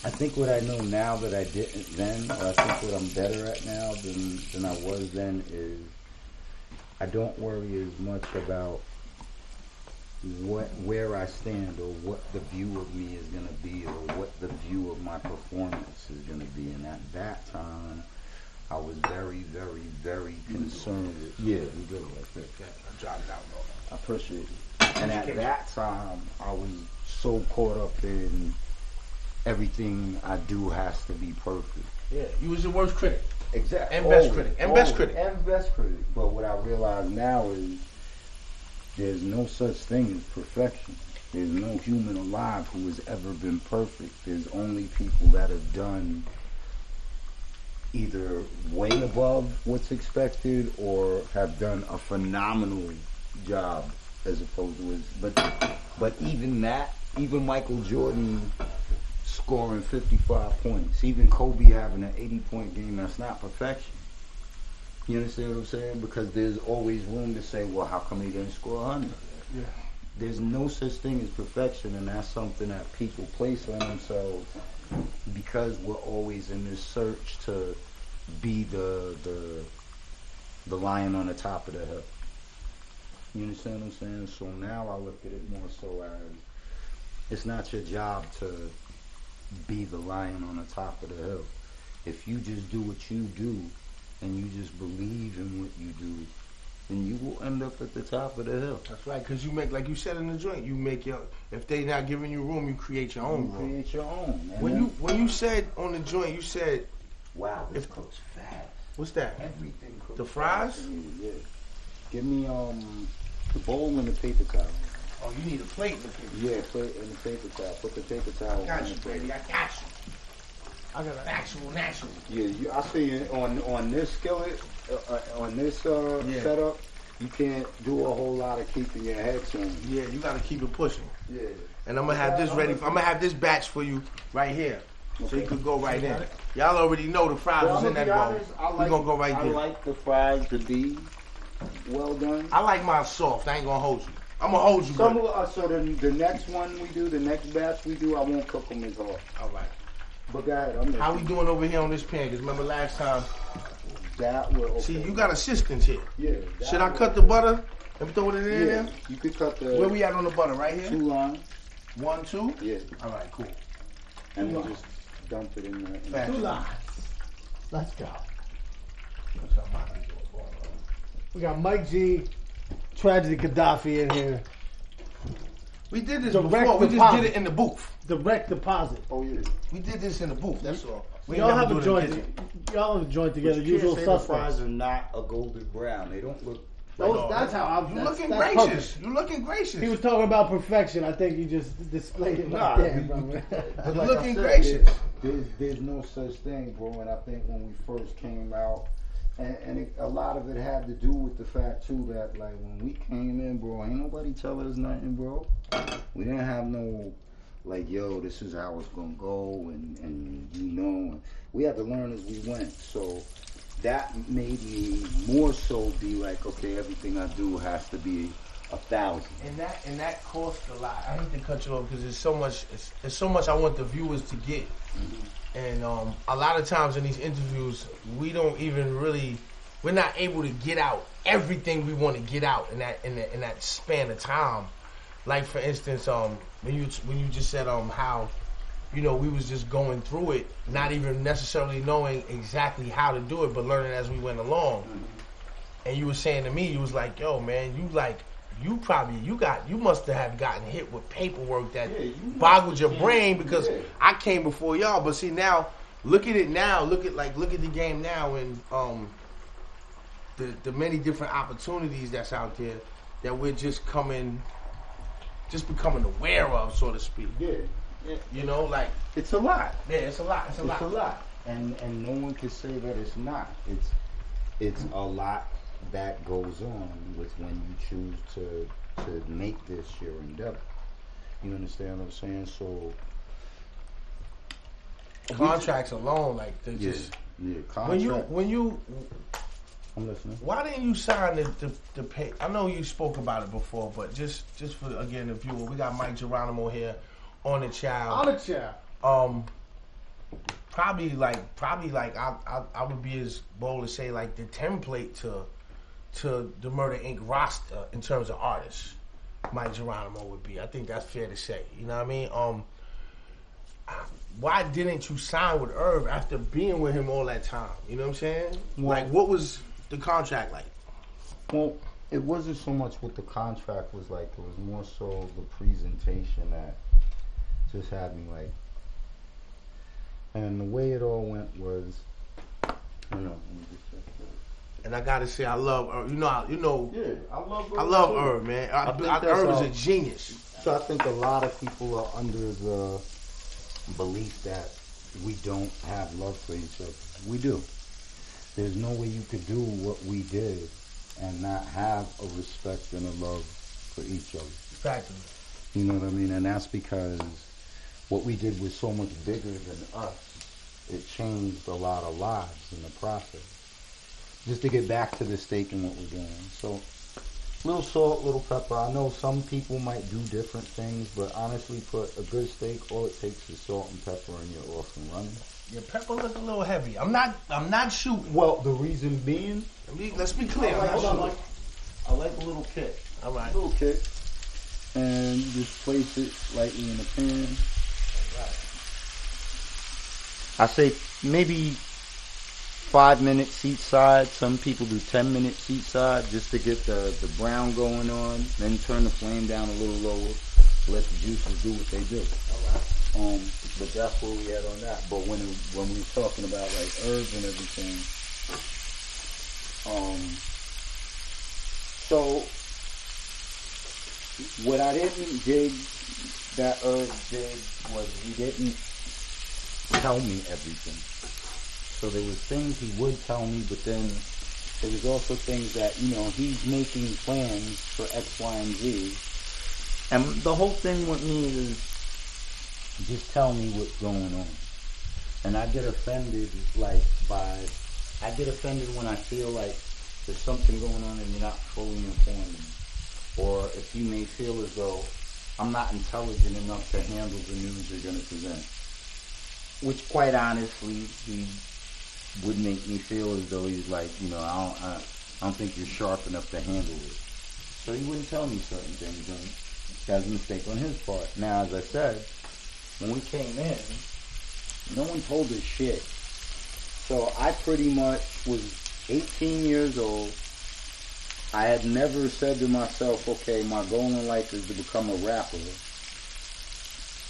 I think what I know now that I didn't then, or I think what I'm better at now than than I was then is I don't worry as much about what where I stand or what the view of me is gonna be or what the view of my performance is gonna be. And at that time, I was very, very, very concerned. With, yeah, we good like that. Okay, I dropped out. I appreciate it. And at that time, I was so caught up in everything I do has to be perfect. Yeah, you was your worst critic. Exactly. And best critic. And best critic. And best critic. But what I realize now is there's no such thing as perfection. There's no human alive who has ever been perfect. There's only people that have done either way above what's expected or have done a phenomenal job as opposed to his but but even that even Michael Jordan scoring 55 points even Kobe having an 80 point game that's not perfection you understand what I'm saying because there's always room to say well how come he didn't score 100 Yeah. there's no such thing as perfection and that's something that people place on themselves because we're always in this search to be the the the lion on the top of the hill. You understand what I'm saying? So now I look at it more so as it's not your job to be the lion on the top of the hill. If you just do what you do and you just believe in what you do, then you will end up at the top of the hill. That's right, because you make, like you said in the joint, you make your. If they not giving you room, you create your own You room. create your own. Man. When you when you said on the joint, you said wow, this cooks fast. what's that? Everything cooks The fries? Yeah. Give me um the bowl and the paper towel. Oh, you need a plate. in the paper. Yeah, put it in the paper towel. Put the paper towel I got you, the plate. baby. I got you. I got an actual natural. Yeah, you, I see it on on this skillet, uh, uh, on this uh, Yeah. setup. You can't do a whole lot of keeping your head tuned. Yeah, you got to keep it pushing. Yeah. And I'm gonna have this ready. I'm gonna have this batch for you right here, so you Okay. could go right in. Y'all already know the fries Well, I'm in that bowl. I We like, gonna go right I there. like the fries to be well done. I like mine soft. I ain't gonna hold you. I'm gonna hold you. Some of uh, so the, the next one we do, the next batch we do, I won't cook them as hard. all right. But go ahead, I'm How we doing over here on this pan? Cause remember last time. That will. Okay. See, you got assistants here. Yeah. Should I will- cut the butter and throw it in Yeah. there? You could cut the Where we at on the butter? Right here. two lines. One, two. Yeah. All right, cool. And we'll just dump it in there. Fast. Two lines. Let's go. We got Mike G, Tragedy Khadafi in here. We did this Direct before. We just deposit. did it in the booth. Direct deposit. Oh yeah. We did this in the booth. That's all. We y'all have a it in the joint. kitchen. Y'all have a joint together. But you Usual can't say the suspects. fries are not a golden brown. They don't look. Those, that's how I'm. You that's, looking that's gracious. perfect. You looking gracious. He was talking about perfection. I think you just displayed it Nah, right there, you- brother. Like looking said, gracious. There's, there's no such thing, bro. And I think when we first came out, and, and it, a lot of it had to do with the fact too that like when we came in, bro, ain't nobody tell us nothing, bro. We didn't have no like, yo, this is how it's gonna go, and and you know, we had to learn as we went. So that made me more so be like, okay, everything I do has to be a thousand. And that and that cost a lot. I hate to cut you off because there's so much. It's, there's so much I want the viewers to get. Mm-hmm. And um, a lot of times in these interviews, we don't even really. We're not able to get out everything we want to get out in that in, that in that span of time. Like for instance, um, when you when you just said um how, you know, we was just going through it, not even necessarily knowing exactly how to do it, but learning as we went along. And you were saying to me, you was like, "Yo, man, you like." You probably you got you must have gotten hit with paperwork that Yeah, you boggled your brain because yeah. I came before y'all. But see now, look at it now. Look at like look at the game now and um the the many different opportunities that's out there that we're just coming, just becoming aware of, so to speak. Yeah, yeah. You know, like it's a lot. yeah, it's a lot. It's a It's lot. a lot, and and no one can say that it's not. It's it's a lot that goes on with when you choose to to make this your endeavor. You understand what I'm saying? So Contracts alone, like they yeah, just yeah. Contract. when you when you I'm listening. Why didn't you sign the, the, the pay? I know you spoke about it before, but just just for again the viewer, we got Mic Geronimo here on the chair On child. a chair. Um, probably like probably like I, I I would be as bold to say like the template to to the Murder Inc. roster in terms of artists. Mic Geronimo would be. I think that's fair to say. You know what I mean? Um, why didn't you sign with Irv after being with him all that time? You know what I'm saying? Well- like, what was the contract like? Well, it wasn't so much what the contract was like. It was more so the presentation that just had me like. And the way it all went was, I don't know. let me just check that. And I gotta say, I love Irv. You know, I- you know, Yeah, I love. I love too. Irv, man. I, I think I, Irv is a uh, genius. So I think a lot of people are under the belief that we don't have love for each other. We do. There's no way you could do what we did and not have a respect and a love for each other. Factory. You know what I mean? And that's because what we did was so much bigger than us. It changed a lot of lives in the process. Just to get back to the steak and what we're doing. So, little salt, little pepper. I know some people might do different things, but honestly, put a good steak, all it takes is salt and pepper, and you're off and running. Your pepper look a little heavy. I'm not. I'm not shooting. Well, the reason being, Let me- Let's be clear. I'm Hold on. Mike. I like a little kick. All right. A little kick. And just place it lightly in the pan. I say maybe five minutes each side. Some people do ten minutes each side just to get the, the brown going on. Then turn the flame down a little lower. Let the juices do what they do. Um, but that's where we at on that. But when it, when we were talking about like herbs and everything, um, so what I didn't dig that Irv did was he didn't tell me everything. So there was things he would tell me, but then there was also things that, you know, he's making plans for X, Y, and Z. And the whole thing with me is just tell me what's going on. And I get offended like by I get offended when I feel like there's something going on and you're not fully informed me. Or if you may feel as though I'm not intelligent enough to handle the news you're going to present. Which quite honestly, he would make me feel as though he's like, you know, I don't, I, I don't think you're sharp enough to handle it. So he wouldn't tell me certain things, and that's a mistake on his part. Now, as I said, when we came in, no one told us shit. So I pretty much was 18 years old. I had never said to myself, okay, my goal in life is to become a rapper.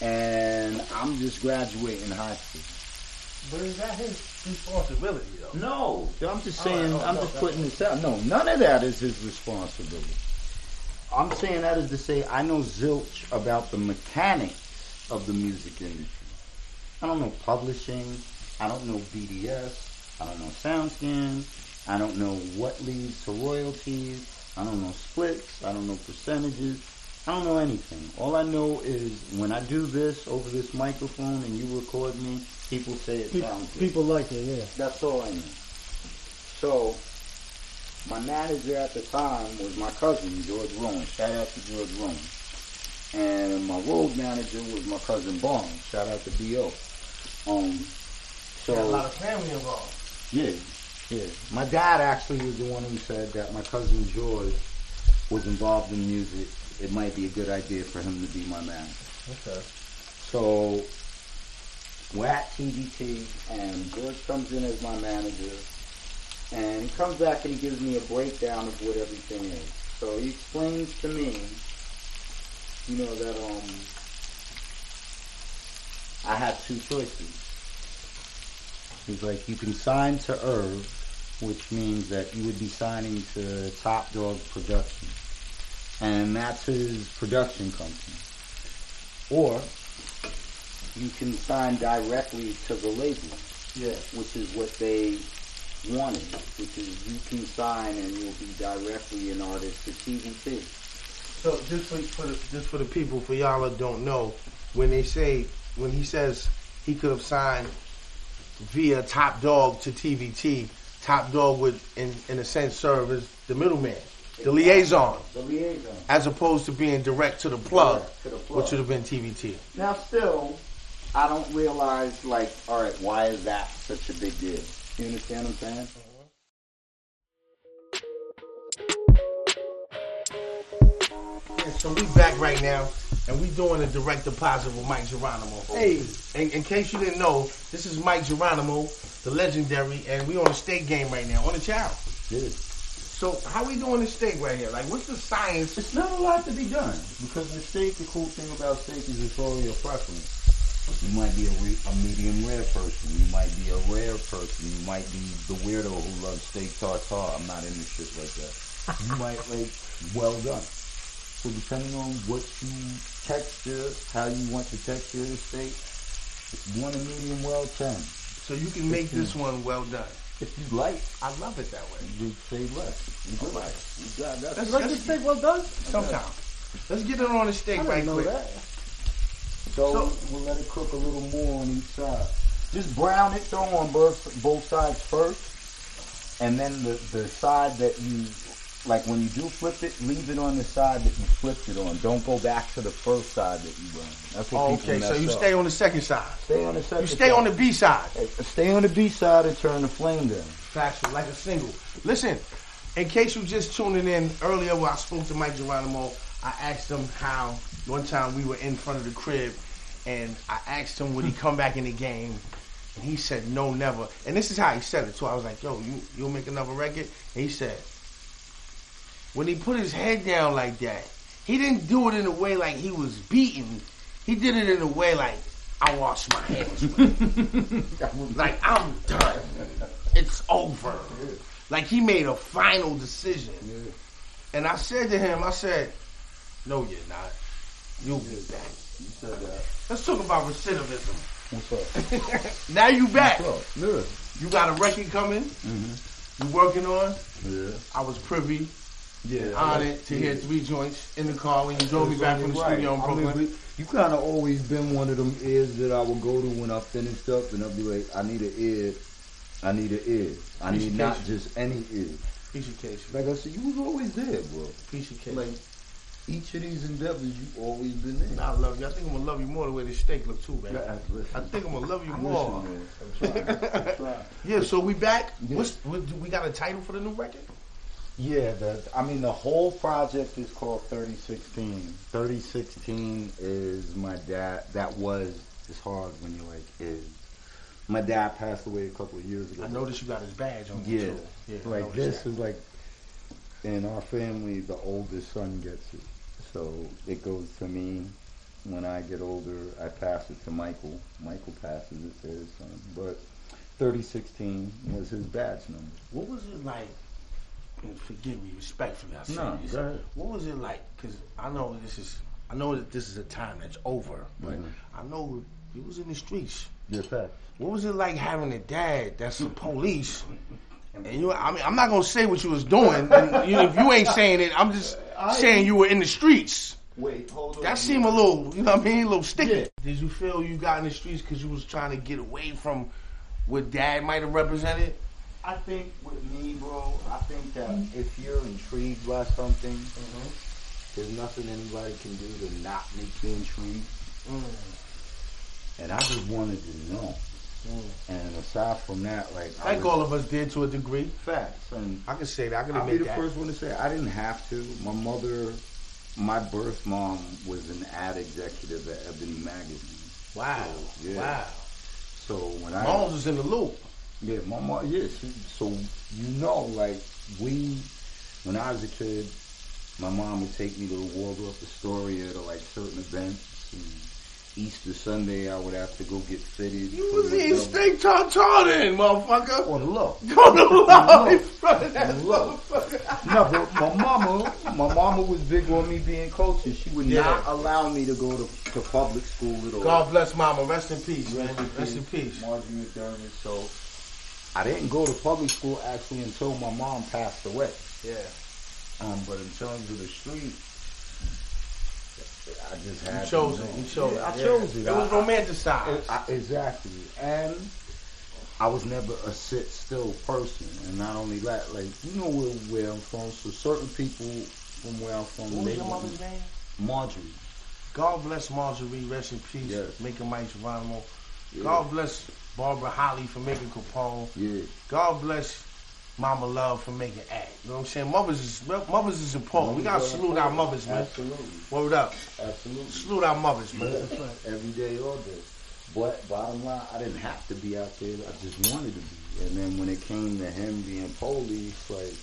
And I'm just graduating high school. But is that his responsibility though? No, I'm just All right, saying, oh, I'm no, just putting this out. No, none of that is his responsibility. I'm saying that is to say I know zilch about the mechanics of the music industry. I don't know publishing. I don't know BDS. I don't know SoundScan. I don't know what leads to royalties. I don't know splits. I don't know percentages. I don't know anything. All I know is when I do this over this microphone and you record me, people say it Pe- sounds good. People like it, yeah. That's all I mean. So, my manager at the time was my cousin, George Rowan. Shout out to George Rowan. And my road manager was my cousin Barnes. Shout out to B.O. Um, so, Got a lot of family involved. yeah, yeah. My dad actually was the one who said that my cousin George was involved in music. It might be a good idea for him to be my manager. Okay. So we're at TVT, and George comes in as my manager, and he comes back and he gives me a breakdown of what everything is. So he explains to me, you know, that um, I have two choices. He's like, you can sign to Irv, which means that you would be signing to Top Dog Production, and that's his production company. Or you can sign directly to the label, Yeah. which is what they wanted, which is you can sign and you'll be directly an artist to TVT. So just for, for the, just for the people, for y'all that don't know, when they say when he says he could have signed via Top Dog to TVT, Top Dog would, in in a sense, serve as the middleman, the liaison, The liaison. as opposed to being direct to the plug, Direct to the plug. which would have been TVT. Now, still, I don't realize, like, all right, why is that such a big deal? You understand what I'm saying? Yeah, so we back right now, and we doing a direct deposit with Mic Geronimo. Hey, in, in case you didn't know, this is Mic Geronimo, the legendary, and we on a steak game right now on the chow. Yeah. So how we doing this steak right here? Like, what's the science? It's not a lot to be done because the steak. The cool thing about steak is it's all your preference. You might be a, re- a medium rare person. You might be a rare person. You might be the weirdo who loves steak tartare. I'm not into shit like that. You might like well done. So depending on what you texture, how you want the texture of the steak, one you a medium well, ten. So you can make this one well done. If you like, I love it that way. you say less. You go Alright. You got that. That's- You like the steak well done? Sometimes. Let's get it on the steak I right didn't know quick. that. So, So- we'll let it cook a little more on each side. Just brown it though on both both sides first, and then the the side that you like when you do flip it, leave it on the side that you flipped it on. Don't go back to the first side that you run. That's what Oh, people okay, so you up. stay on the second side. Stay on the second You stay side. on the B side. Hey, Stay on the B side and turn the flame down. Factual, like a single. Listen, in case you just tuning in earlier when I spoke to Mic Geronimo, I asked him how one time we were in front of the crib and I asked him would he hmm. come back in the game and he said no never. And this is how he said it too. I was like, yo, you you'll make another record? And he said when he put his head down like that, he didn't do it in a way like he was beaten. He did it in a way like I wash my hands like I'm done. It's over. Like he made a final decision. And I said to him, I said, No, you're not. You'll back. You said that. Let's talk about recidivism. What's up? now you back. What's up? Yeah. You got a record coming. Mm-hmm. You working on. Yeah. I was privy, Yeah. honored to hear three joints in the car when you drove me back from the Right. studio in I mean, you kind of always been one of them ears that I would go to when I finished up, and I'll be like, I need an ear. I need an ear. I need not just any ear. Of case. Like I said, you was always there, bro. Of case. Like each of these endeavors, you've always been there. I love you. I think I'm gonna love you more the way this steak look too, man. Yeah, listen. I think I'm gonna love you I'm more. listening, man. I'm trying. I'm trying. Yeah, so we back. Yeah. What's what, do we got a title for the new record? Yeah, the, I mean the whole project is called 3016. 3016 is my dad. That was it's hard when you're like is. My dad passed away a couple of years ago. I noticed you got his badge on. Yeah, too. yeah. Like this that. is like in our family, the oldest son gets it. So it goes to me. When I get older, I pass it to Michael. Michael passes it to his son. But 3016 was his badge number. What was it like? And forgive me, respectfully, I say No, this. go ahead. What was it like? Because I know this is, I know that this is a time that's over, but Mhm. I know you was in the streets. Your fact. What was it like having a dad that's the police? And you, I mean, I'm not gonna say what you was doing. And you, if you ain't saying it, I'm just saying you were in the streets. Wait, hold on. That seemed a little, you know what I mean, a little sticky. Did you feel you got in the streets because you was trying to get away from what dad might have represented? I think with me, bro, I think that if you're intrigued by something, mm-hmm. there's nothing anybody can do to not make you intrigued. Mm. And I just wanted to know. And aside from that, like, I Like was- all of us did to a degree. facts. And I can say that. I can I'll be the that. first one to say I didn't have to. My mother, my birth mom was an ad executive at Ebony Magazine. Wow. So, yeah. Wow. So when I Moms was in the loop. Yeah, my mom. Yeah, she, so you know, like we, when I was a kid, my mom would take me to the Waldorf Astoria to like certain events. And Easter Sunday, I would have to go get fitted. You was eating steak tartare then, motherfucker. on the low. Go to love in front of that On the low. motherfucker. No, but my mama, my mama was big on me being cultured. She would Yeah. not allow me to go to, to public school at all. God bless mama. Rest in peace, man. Rest in Rest in peace. peace. Marjorie McDermott. So I didn't go to public school actually until my mom passed away. Yeah. Um, but in terms of the street, I just had You chose it. You chose Yeah, it. I Yeah. chose it. It was romanticized. I- I- exactly, and I was never a sit still person. And not only that, like you know where, where I'm from, so certain people from where I'm from, what was your mother's name? Marjorie. God bless Marjorie. Rest in peace. Yes. Making Mic Geronimo. Yeah. God bless Barbara Holly for making Capone. Yeah, God bless Mama Love for making Act. You know what I'm saying? Mothers is mothers is important. We gotta Mothers salute our mothers, man. Absolutely, Word up. absolutely. Salute our mothers, man. every day, all day. But bottom line, I didn't have to be out there. I just wanted to be. And then when it came to him being police, like,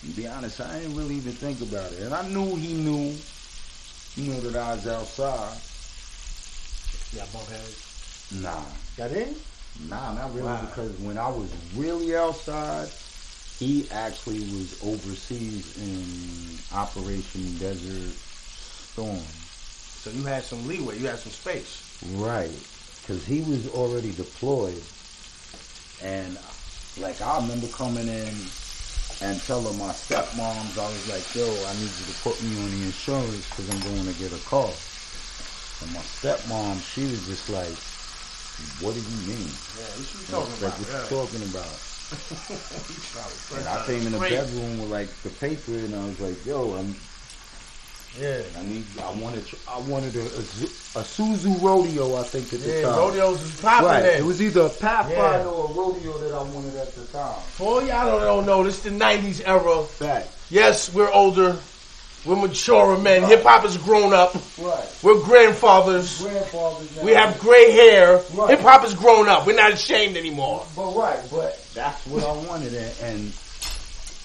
to be honest, I didn't really even think about it. And I knew he knew, you know, that I was outside. Yeah, bump heads. Nah, Got in? Nah, not really. Wow. Because when I was really outside, he actually was overseas in Operation Desert Storm. So you had some leeway. You had some space. Right, because he was already deployed, and like I remember coming in and telling my stepmoms, I was like, "Yo, I need you to put me on the insurance because I'm going to get a car." And my stepmom, she was just like, "What do you mean?" Yeah, what you Like, talking what about? you talking about? And I came in the bedroom with like the paper, and I was like, "Yo, I'm, Yeah. I need, I wanted, I wanted a, a, a Suzu rodeo. I think at the Yeah, time. rodeos was popping Right. then. It was either a Pathfinder Yeah. or a rodeo that I wanted at the time. For y'all don't, don't know, this is the 90s era. Fact. Yes, we're older. We're mature men. Hip hop is grown up. Right. We're grandfathers. Grandfathers. Now. We have gray hair. Right. Hip hop is grown up. We're not ashamed anymore. But right, but that's what I wanted, and, and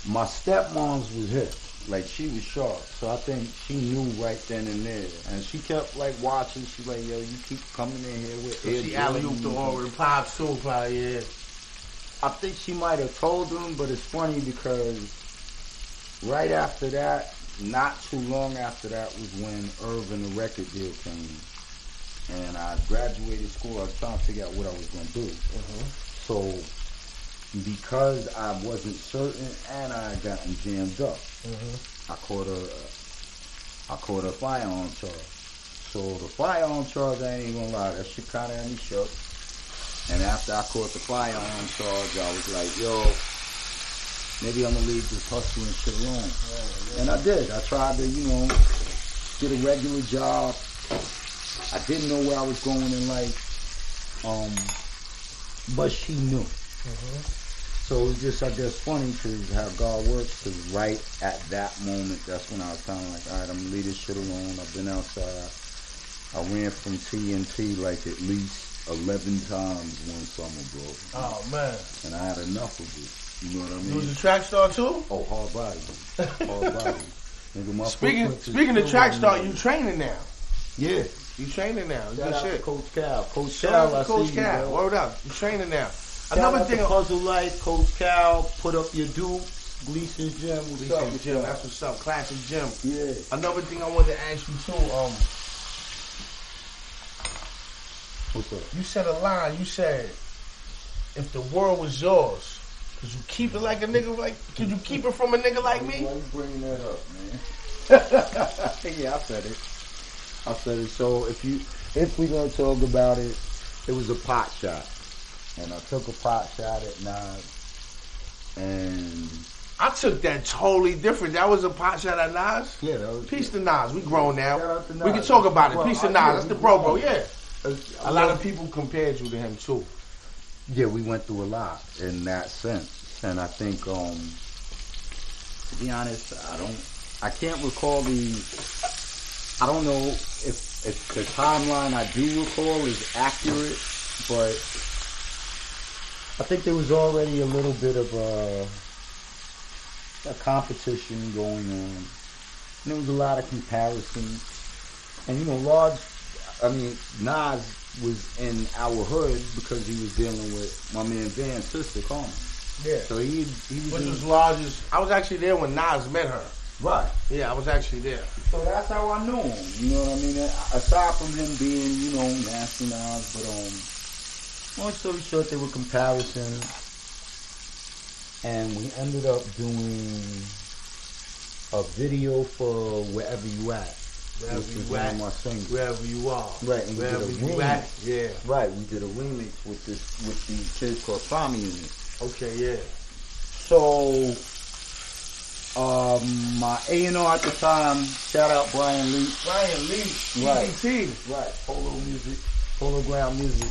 my stepmom's was hip. Like she was sharp, so I think she knew right then and there, and she kept like watching. She like, yo, you keep coming in here with Air She alley ooped the Jordans." over pops too, probably, yeah. I think she might have told them, but it's funny because right after that, not too long after that, was when Irvin the record deal came, and I graduated school. I was trying to figure out what I was going to do. Uh-huh. So because I wasn't certain and I had gotten jammed up, uh-huh. I caught a I caught a firearm charge. So the firearm charge, I ain't gonna lie, that shit kind of had me shook. And after I caught the firearm charge, I was like, yo, maybe I'm gonna leave this hustling shit alone. And I did. I tried to, you know, get a regular job. I didn't know where I was going in life. Um, but she knew. So it's just, I guess, funny because how God works. Because right at that moment, that's when I was kind of like, all right, I'm gonna leave this shit alone. I've been outside. I ran from TNT like at least 11 times one summer, bro. Oh, man. And I had enough of it. You know what I mean? You was a track star too? Oh, hard body. Hard body. Nigga, my Speaking speaking of track star, you training now. Yeah. You training now. Shout Good out to shit. Coach Cal. Coach Shout Cal, out I Coach see you, Cal. bro. Word up. You training now. Shout Another out thing. to Puzzle Life, Coach Cal, put up your dupes, Gleason's Gym. What's up? Classic Gym. That's what's up. Classic Gym. Yeah. Another thing I wanted to ask you too. Um, What's up? you said a line. You said, "If the world was yours, could you keep it like a nigga like? Could you keep it from a nigga like me?" Why you bringing that up, man? yeah, I said it. I said it. So if you, if we gonna talk about it, it was a pot shot, and I took a pot shot at Nas, and I took that totally different. That was a pot shot at Nas. yeah, that was Peace to Nas. We grown now. We can talk about it. Well, Peace to Nas. yeah, That's the bro, bro. Yeah. A A lot of people compared you to him too. Yeah, we went through a lot in that sense, and I think, um, to be honest, I don't, I can't recall the, I don't know if if the timeline I do recall is accurate, but I think there was already a little bit of a, a competition going on, and there was a lot of comparisons, and you know, large, I mean, Nas was in our hood because he was dealing with my man Van's sister, Carmen. Yeah. So he he was Which was largest. I was actually there when Nas met her. right. Yeah, I was actually there. So that's how I knew him. You know what I mean? Aside from him being, you know, nasty Nas, but um, long story short, there were comparisons, and we ended up doing a video for wherever you at. Wherever which you at. my. Wherever you are. Right, and we did Wherever a you remix. at. Yeah. Right, we did a remix with this with these kids called Trauma Unit. Okay, yeah. So, um, my A and R at the time, shout out Brian Lee. Brian Lee. Right. Right, Polo Music, Polo Ground Music.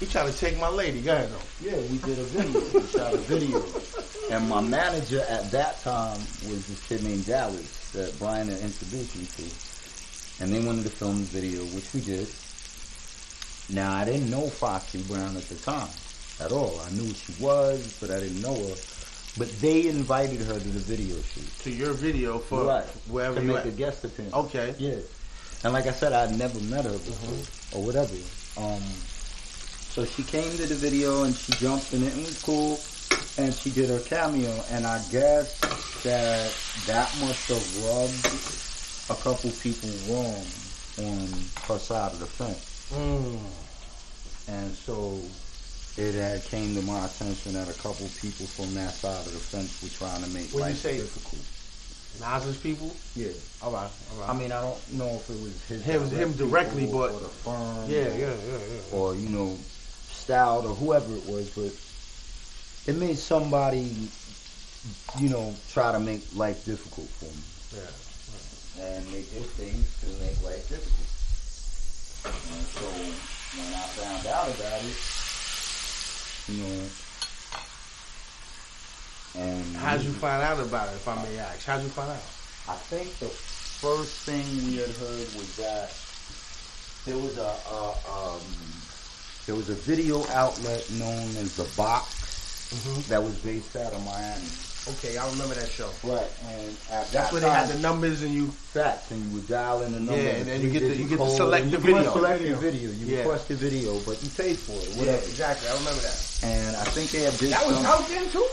He tried to take my lady. Go ahead though. Yeah, we did a video. we shot a video. And my manager at that time was this kid named Dallas that Brian had introduced me to. And they wanted to film the video, which we did. Now, I didn't know Foxy Brown at the time at all. I knew who she was, but I didn't know her. But they invited her to the video shoot. To your video for right. wherever to you make at. a guest appearance. Okay. Yeah. And like I said, I'd never met her before or whatever. Um, so she came to the video and she jumped in it and it was cool. And she did her cameo. And I guess that that must have rubbed a couple people wrong on her side of the fence. Mm. And so it had came to my attention that a couple people from that side of the fence were trying to make When you life say- difficult. Nas's people. Yeah. All right. All right. I mean, I don't know if it was his Him- him directly, but- or the firm, yeah, or, yeah, yeah, yeah. or you know, Stout or whoever it was. But it made somebody, you know, try to make life difficult for me. Yeah. And they did things to make life difficult. And so when I found out about it, you know, and How'd you find out about it, if I may ask? How'd you find out? I think the first thing we had heard was that there was a, a um, there was a video outlet known as the Box Mhm. that was based out of Miami. Okay, I remember that show. Right, and at That's that where they had the numbers and you. facts, and you would dial in the number. Yeah, and then you get the- you get code, select the you video. select the video. You Yeah. request the video, but you paid for it. Yeah, Whatever. exactly. I remember that. And I think they had did That was some. out then too.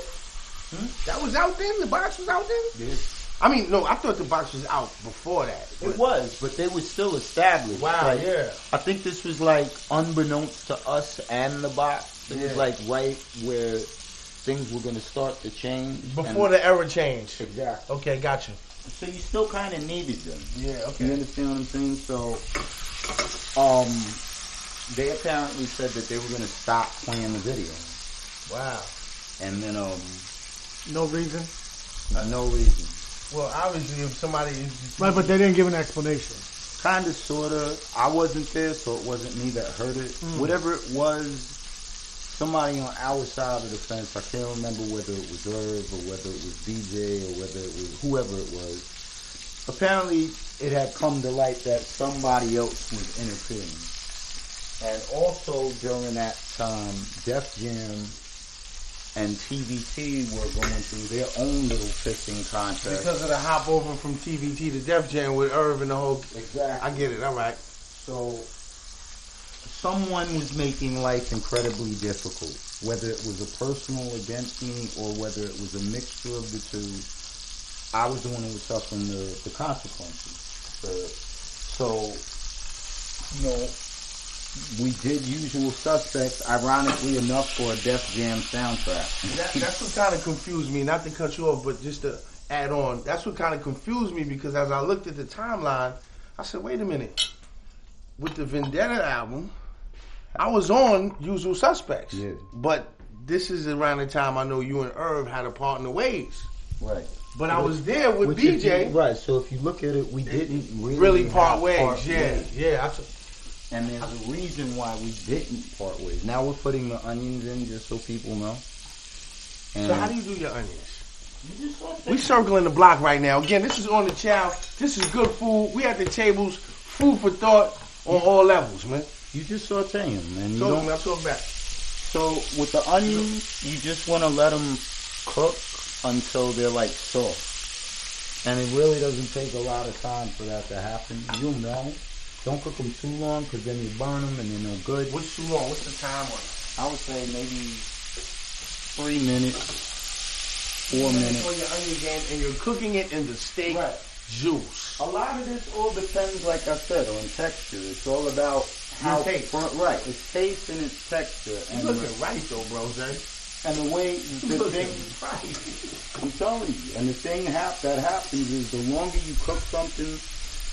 Hmm? That was out then. The box was out then. Yeah. I mean, no, I thought the box was out before that. It was, but they were still established. Wow, Like, yeah. I think this was like unbeknownst to us and the box. It was like right where things were going to start to change. Before And- the era changed. exactly. Okay, gotcha. So you still kind of needed them. Yeah, Okay. You understand what I'm saying? So, um, they apparently said that they were going to stop playing the video, Wow. and then um, No reason. uh, no reason. Well, obviously, if somebody is Right, but they didn't give an explanation. Kind of, sort of. I wasn't there, so it wasn't me that heard it. Whatever it was, somebody on our side of the fence. I can't remember whether it was Irv or whether it was DJ or whether it was whoever it was. Apparently, it had come to light that somebody else was interfering. And also during that time, Def Jam and TVT were going through their own little fixing contest. because of the hop over from TVT to Def Jam with Irv and the whole. exactly. I get it. All right. So someone was making life incredibly difficult, whether it was a personal against me or whether it was a mixture of the two. I was the one who was suffering the, the consequences. So, you know, we did usual suspects, ironically enough, for a Def Jam soundtrack. That, that's what kind of confused me. Not to cut you off, but just to add on. That's what kind of confused me because as I looked at the timeline, I said, "Wait a minute." With the Vendetta album, I was on Usual Suspects. Yeah. But this is around the time I know you and Irv had a part in the ways. right. But I was there with Which if BJ. you- right, so if you look at it, we didn't really, Really part have ways. part yeah, ways. yeah. I t- And there's a reason why we didn't part ways. Now we're putting the onions in just so people know. And so how do you do your onions? you just We circling the block right now. Again, this is on the chow. This is good food. We at the tables. Food for thought on all levels, man. You just saute them, and you don't. me. I'm back. So with the onions, you just want to let them cook until they're like soft. And it really doesn't take a lot of time for that to happen. You'll know. Don't cook them too long because then you burn them and they're no good. What's too long? What's the time on it? I would say maybe three minutes, four On minutes. your onion game, and you're cooking it in the steak Right. juice. A lot of this all depends, like I said, on texture. It's all about how taste. front, right. It's taste and it's texture, You and looking right though, bro, Zay. and the way You the looking thing. right. I'm telling you, and the thing hap- that happens is the longer you cook something,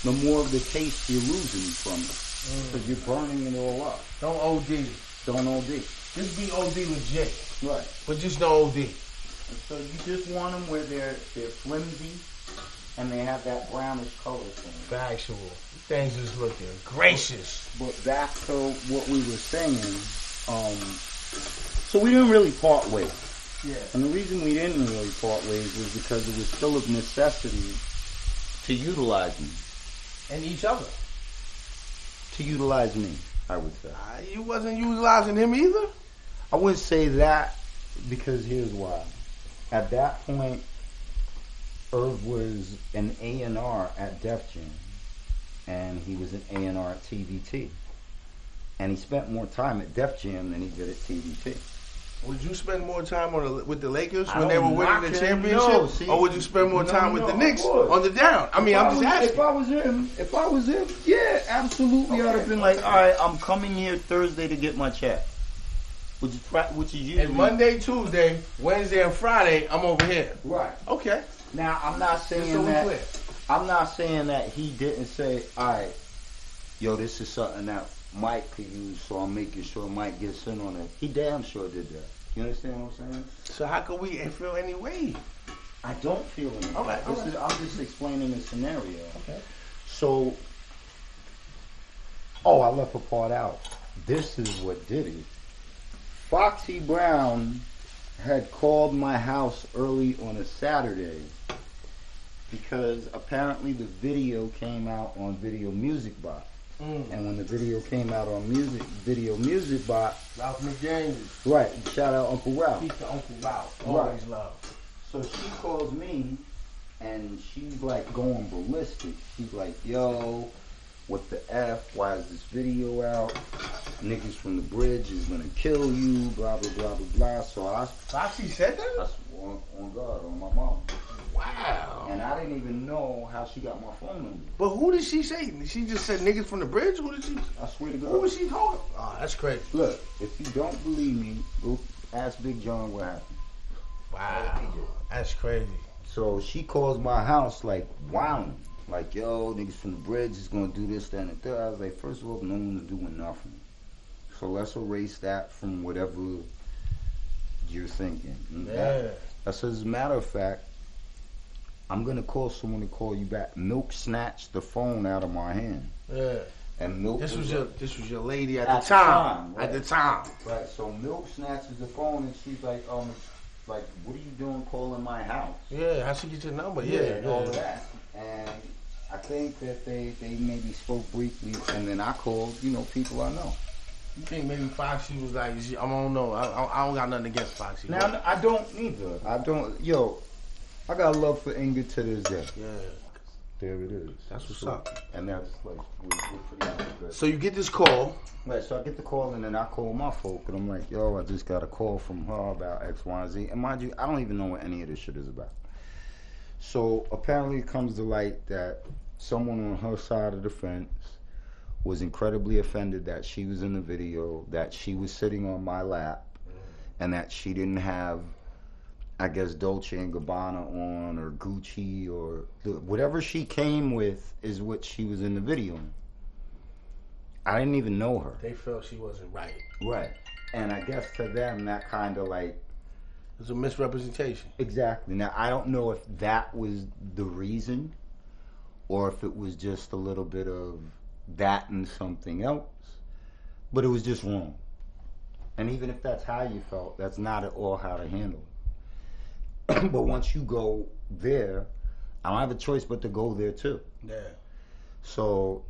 the more of the taste you're losing from it, mm. because you're burning it all up. Don't OD. Don't OD. Just be OD legit, Right. but just no OD. So you just want them where they're they're flimsy, and they have that brownish color to them. Factual. Things is looking gracious. But back to what we were saying, um, so we didn't really part ways. Yeah. And the reason we didn't really part ways was because it was still of necessity to utilize me. And each other. To utilize me, I would say. Uh, you wasn't utilizing him either. I wouldn't say that because here's why. At that point, Irv was an A&R at Def Jam, and he was an A&R at TVT. And he spent more time at Def Jam than he did at TVT. Would you spend more time on the, with the Lakers I when they were winning the championship, No, see, or would you spend more no, time with the of Knicks on the down? I mean, I'm just I was- asking. If I was him, if I was him, yeah, absolutely. I'd have been like, all right, I'm coming here Thursday to get my check, which is pra- which is usually And Monday, Tuesday, Wednesday, and Friday, I'm over here. Right Okay. now, I'm not saying so we that. I'm not saying that he didn't say, all right, yo, this is something that Mike could use, so I'm making sure Mike gets in on it. He damn sure did that. You understand what I'm saying? So how can we feel any way? I don't feel anything. All right, all this right. is I'm just explaining the scenario. Okay. So, oh, I left a part out. This is what did it. Foxy Brown had called my house early on a Saturday because apparently the video came out on Video Music Box. Mm. And when the video came out on music, Video Music Box, Ralph McDaniels. right, shout out Uncle Ralph. Peace to Uncle Ralph. Right. Always love. So she calls me and she's like going ballistic. She's like, yo, what the F? Why is this video out? Niggas from the bridge is gonna kill you, blah, blah, blah, blah, blah. So I, Foxy said I that? swore on God, on my mom. Wow. And I didn't even know how she got my phone number. But who did she say? She just said niggas from the bridge? Who did she? I swear to God. Who was she talking? Oh, that's crazy. Look, if you don't believe me, go ask Big John what happened. Wow. That's crazy. So she calls my house like wow, Like, yo, niggas from the bridge is gonna do this, that, and the third. I was like, first of all, no one's doing nothing. So let's erase that from whatever you're thinking. And that- Yeah. I said, as a matter of fact, I'm gonna call someone to call you back. Milk snatched the phone out of my hand. Yeah. And Milk This was like- your this was your lady at, At the time. time, At the time. Right, so Milk snatches the phone and she's like, um, like, what are you doing calling my house? Yeah, how she get your number? Yeah, and all of that. And I think that they, they maybe spoke briefly, and then I called, you know, people I know. You think maybe Foxy was like, I don't know. I, I, I don't got nothing against Foxy. Now, I don't either. I don't, yo, I got love for Inga to this day. yeah. There it is. That's what's So- up. And that's like, pretty good. So you get this call. Right, so I get the call and then I call my folk and I'm like, yo, I just got a call from her about X, Y, and Z. And mind you, I don't even know what any of this shit is about. So apparently it comes to light that someone on her side of the fence was incredibly offended that she was in the video, that she was sitting on my lap, mm. and that she didn't have, I guess, Dolce and Gabbana on or Gucci or the, whatever she came with is what she was in the video. in. I didn't even know her. They felt she wasn't right. Right. And I guess to them that kind of like It's a misrepresentation. exactly. Now I don't know if that was the reason or if it was just a little bit of that and something else. But it was just wrong. And even if that's how you felt, that's not at all how to handle it. but once you go there, I don't have a choice but to go there too. Yeah. So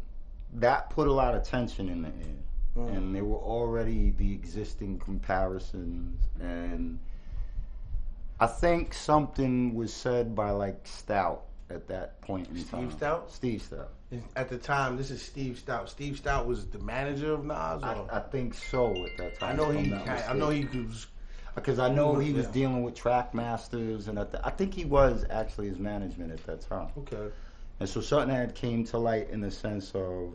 that put a lot of tension in the air. Mm. And there were already the existing comparisons. And I think something was said by like Stoute at that point in Steve time. Stoute? Steve Stoute. At the time, this is Steve Stoute. Steve Stoute was the manager of Nas. I, Or? I think so at that time. I know he. I know he was. Because I know he was Yeah. dealing with Trackmasters, and I, th- I think he was actually his management at that time. Okay. And so something had came to light in the sense of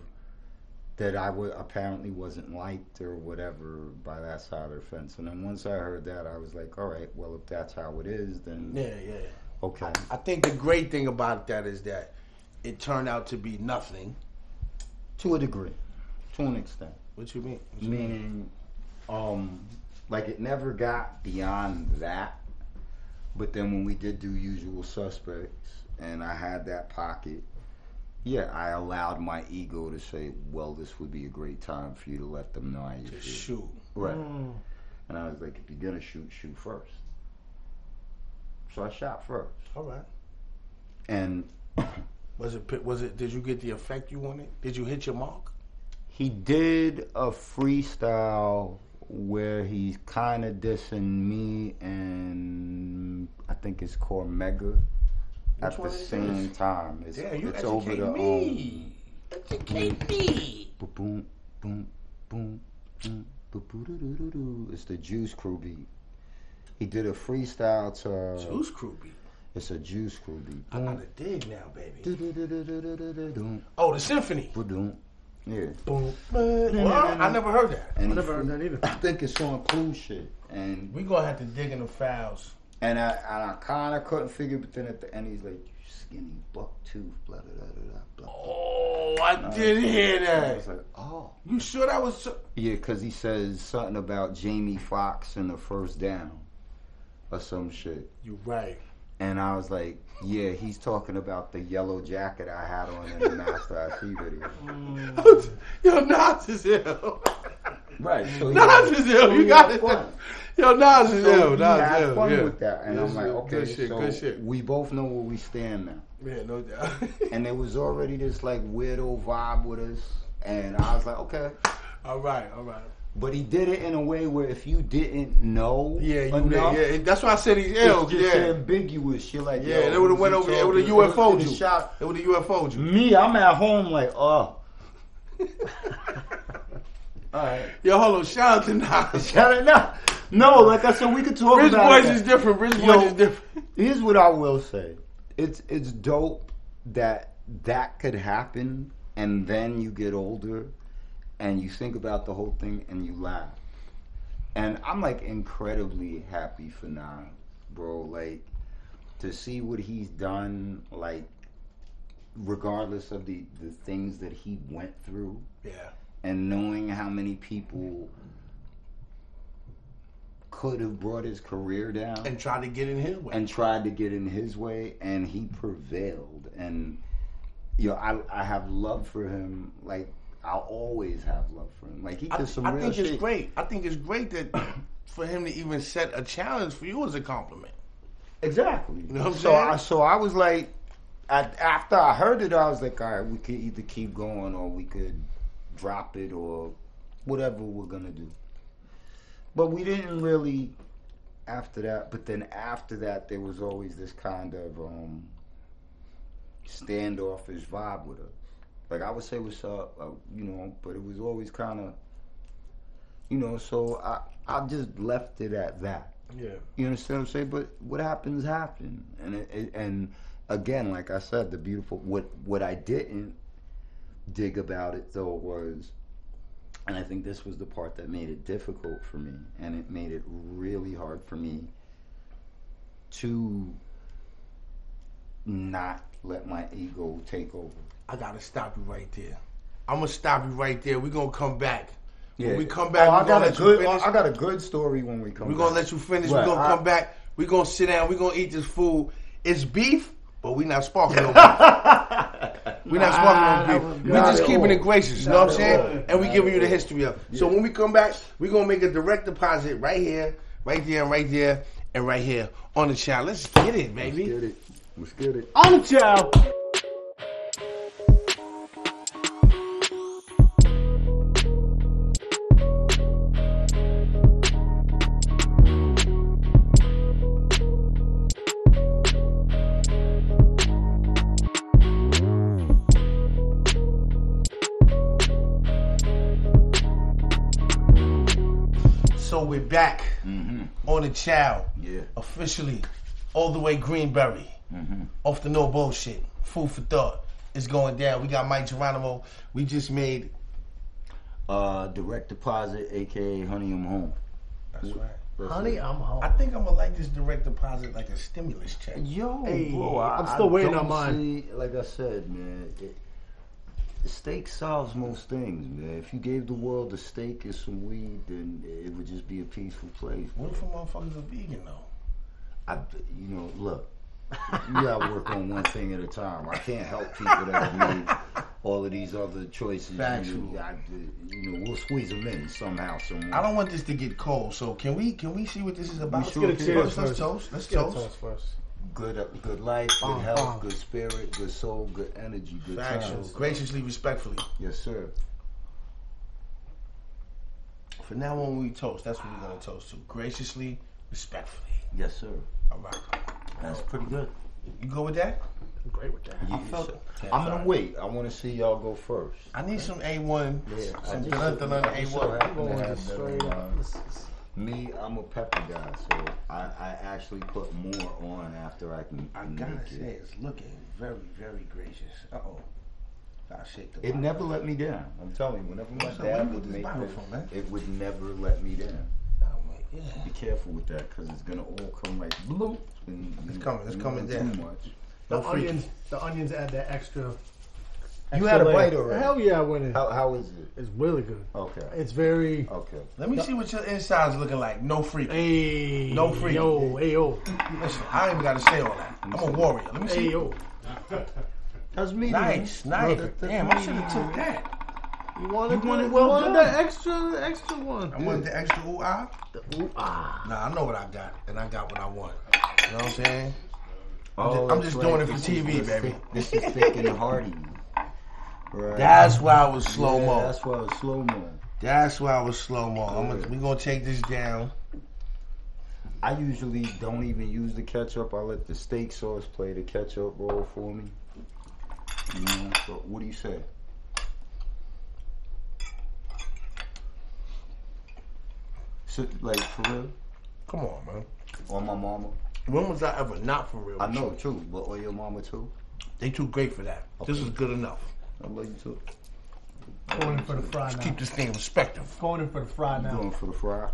that I apparently wasn't liked or whatever by that side of the fence. And then once I heard that, I was like, all right, well, if that's how it is, then Yeah, yeah. okay. I think the great thing about that is that it turned out to be nothing. To a degree, to an extent. What you mean? What you mean? Meaning, um, like it never got beyond that. But then when we did do Usual Suspects, and I had that pocket, yeah, I allowed my ego to say, well, this would be a great time for you to let them know I you To shoot. Right. Mm. And I was like, if you're gonna shoot, shoot first. So I shot first. All right. And Was it? Was it? Did you get the effect you wanted? Did you hit your mark? he did a freestyle where he's kind of dissing me and I think it's called Mega at the same this? time. It's, Damn, you it's over the me. Educate me. um, boom, boom, boom, boom, boo-boo-doo-doo-doo-doo. It's the Juice Crew beat. He did a freestyle to. Juice Crew beat. It's a Juice Crew beat. I gotta dig now, baby. Oh, the symphony. Yeah. Boom. Well, I never heard that. And I never heard that either. I think it's on cool shit. And We gonna have to dig in the files And I and I kind of couldn't figure, but then at the end he's like, "You skinny buck tooth, blah blah blah blah blah." blah. Oh, I did hear that. I that. was like, "Oh." You sure that was? So- Yeah, because he says something about Jamie Foxx in the first down or some shit. You're right. And I was like, yeah, he's talking about the yellow jacket I had on in the Master IC video. Mm. Yo, Nas is ill. Right. So he Nas is ill. You got it. fun. Yo, Nas is So ill. he Nas had is ill. fun yeah. with that. And Yes, I'm like, Okay, good okay, shit, so good shit. we both know where we stand now. Yeah, no doubt. And there was already this like weirdo vibe with us. And I was like, okay. all right, all right. But he did it in a way where if you didn't know Yeah, you enough, yeah, that's why I said he's ill. it's just Yeah, ambiguous. You're like, yeah. They would have went over. It would have UFO'd it you. shot- It would have UFO'd you. Me, I'm at home like, uh. oh. All right. Yo, hold on. Shout out to Nas. Shut it up. No, like I said, we could talk Rich about Boys it. is different. Rich Boys is different. Here's what I will say. It's it's dope that that could happen, and then you get older, and you think about the whole thing, and you laugh. And I'm like incredibly happy for Nas, bro. Like to see what he's done, like regardless of the the things that he went through Yeah. and knowing how many people could have brought his career down And try to get in his way. and tried to get in his way and he prevailed and you know I, I have love for him like I'll always have love for him like he I, did some I real think shit it's great. I think it's great that for him to even set a challenge for you as a compliment. exactly know what I'm so saying? I so I was like at, after I heard it I was like all right we could either keep going or we could drop it or whatever we're gonna do but we didn't really after that but then after that there was always this kind of um standoffish vibe with us like i would say what's up uh, you know but it was always kind of you know so i i just left it at that Yeah. you understand what I'm saying? But what happens, happened, And it, it, and again, like I said, the beautiful what what I didn't dig about it though was, and I think this was the part that made it difficult for me, and it made it really hard for me to not let my ego take over. I gotta stop you right there. I'm gonna stop you right there. We're gonna come back. When Yeah. we come back, Oh, we're I gonna got a let you good. finish. I got a good story when we come. Back. We're gonna let you finish. Right, We're gonna I- come back. We're gonna sit down. We're gonna eat this food. It's beef, but we're not sparking no beef. We're not sparking no beef. We're just keeping all. it gracious. You know what I'm saying? all. And we giving you the history of. it. So when we come back, we're gonna make a direct deposit right here, right there, right there, and right here on the channel. Let's get it, baby. Let's get it. Let's get it. On the chow. Chow. Yeah. officially all the way Greenberry. Off the no bullshit. Food for thought is going down. We got Mic Geronimo. We just made. Uh, direct deposit, aka Honey I'm Home. That's right. That's Honey, it. I'm home. I think I'm gonna like this direct deposit like a stimulus check. Yo, Hey, bro, I, I'm still I waiting on mine. See, like I said, man, it, steak solves most things, man. If you gave the world a steak and some weed, then it would just be a peaceful place. What if a motherfucker's a vegan though? I, you know, look, you gotta work on one thing at a time. I can't help people that have made all of these other choices. Factual. You, I, you know, we'll squeeze them in somehow, somewhere. I don't want this to get cold. So can we can we see what this is about? Let's get a cheers Let's, let's first. toast. Let's Get a toast. toast first. Good, uh, good life, good Bong, health, bong. good spirit, good soul, good energy, good Factual. times. Graciously, respectfully. Yes, sir. For now on, we toast. That's what we're gonna toast to. Graciously, respectfully. Yes, sir. All right. That's pretty good. You go with that? I'm great with that. You- felt- so- I'm gonna wait. I want to see y'all go first. I need some A1. Yeah, some I just- dun dun dun I just so A1. happen Going to with have just that straight up. This is- Me, I'm a pepper guy, so I, I actually put more on after I can. I can gotta make say, it. it's looking very, very gracious. Uh oh. Gotta shake the It bottle. never let me down. I'm telling you, whenever my So dad would get this make bottle this, from, man? it would never let me down. Oh, wait, yeah. Be careful with that, cause it's gonna all come like bloop. And, It's coming, it's coming down. Too much. The No freaking. onions, the onions add that extra. You had a layer. bite already. Hell yeah, I went in. How how is it? It's really good. Okay. It's very. Okay. Let me see what your inside's looking like. No freak. Hey, No free. Yo, hey, yo, Listen, I ain't even gotta say all that. I'm a warrior. Let me hey, see. yo. That's me. Nice, nice. Damn, I should have took that. You wanted, You wanted the, well you wanted done. the extra, the extra one. I want the extra ooh ah. The ooh, ah. Nah, I know what I got, and I got what I want. You know what I'm saying? Oh, I'm that's just doing it for This TV, is baby. Thick, this is thick and hearty. Right. That's why I was slow yeah, mo. That's why I was slow mo. That's why I was slow mo. I'm gonna, take this down. I usually don't even use the ketchup. I let the steak sauce play the ketchup role for me. You know, so what do you say? So, like for real? Come on, man. Or my mama? When was I ever not for real? I know you? too, but or your mama too? They too great for that. This is good enough. I love you too. Going in for the fry now. Keep this thing respectful. Going in for the fry now. Going for the fry.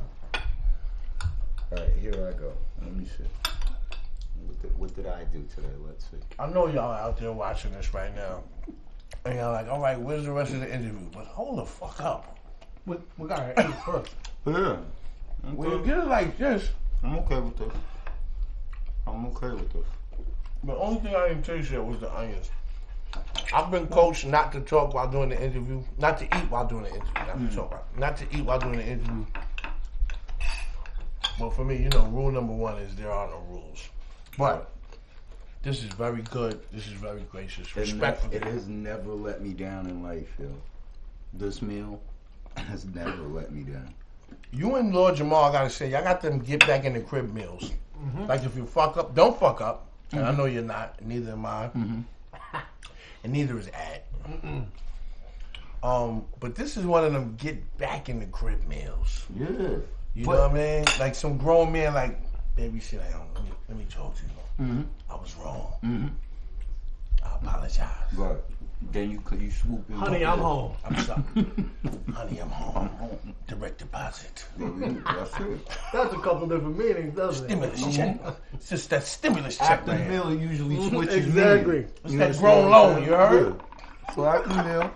Alright, here I go. Let me see. What did, what did I do today? Let's see. I know y'all out there watching this right now. And y'all like, all right, where's the rest of the interview? But hold the fuck up. We, we got to eat first. Yeah. I'm When you good. get it like this, I'm okay with this. I'm okay with this. the only thing I didn't taste yet was the onions. I've been coached not to talk while doing the interview, not to eat while doing the interview, not to hmm. talk about, not to eat while doing the interview. But for me, you know, rule number one is there are no rules. But this is very good. This is very gracious, respectful. it has never let me down in life, yo. This meal has never let me down. You and Lord Jamal, I gotta say, y'all got them get back in the crib meals. Mm-hmm. Like if you fuck up, don't fuck up. And I mm-hmm. know you're not. Neither am I. Mm-hmm. And neither is Ad. Um, but this is one of them get back in the crib meals. Yeah. You But- know what I mean? Like some grown man, like, baby, sit down. Let me, let me talk to you. Mm-hmm. I was wrong. Mm-hmm. I apologize. Right. Then you could you swoop in. Honey, I'm home. I'm sorry. Honey, I'm I'm home. home. Direct deposit. That's it. That's a couple different meanings, doesn't it? Stimulus check. It's just that stimulus check. After man. meal, it usually mm-hmm. switches. Exactly. meals. It's You that grown what I'm you heard? Yeah. So after meal,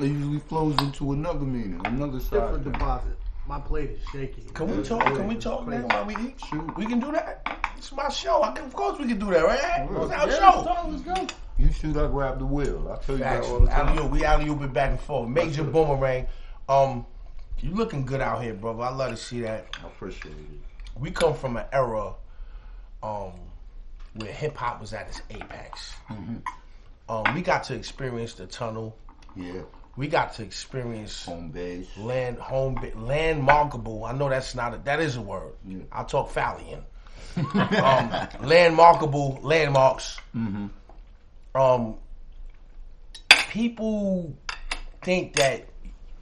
it usually flows into another meaning, another side. Different deposit. My plate is shaky. Can we talk? Can we talk now while we eat? Shoot. We can do that. It's my show. I can, of course, we can do that, right? It's our show. let's go. You shoot, I grab the wheel. I'll tell you that all the time. Alley-oop. We alley oop it back and forth. Major boomerang. Um, you looking good out here, brother. I love to see that. I appreciate it. We come from an era, um, where hip hop was at its apex. Mm-hmm. Um, we got to experience the tunnel. Yeah. We got to experience Home base. land home ba- landmarkable. I know that's not a, that is a word. Yeah. I'll talk Fallion. um, landmarkable landmarks. Mm-hmm. Um, people think that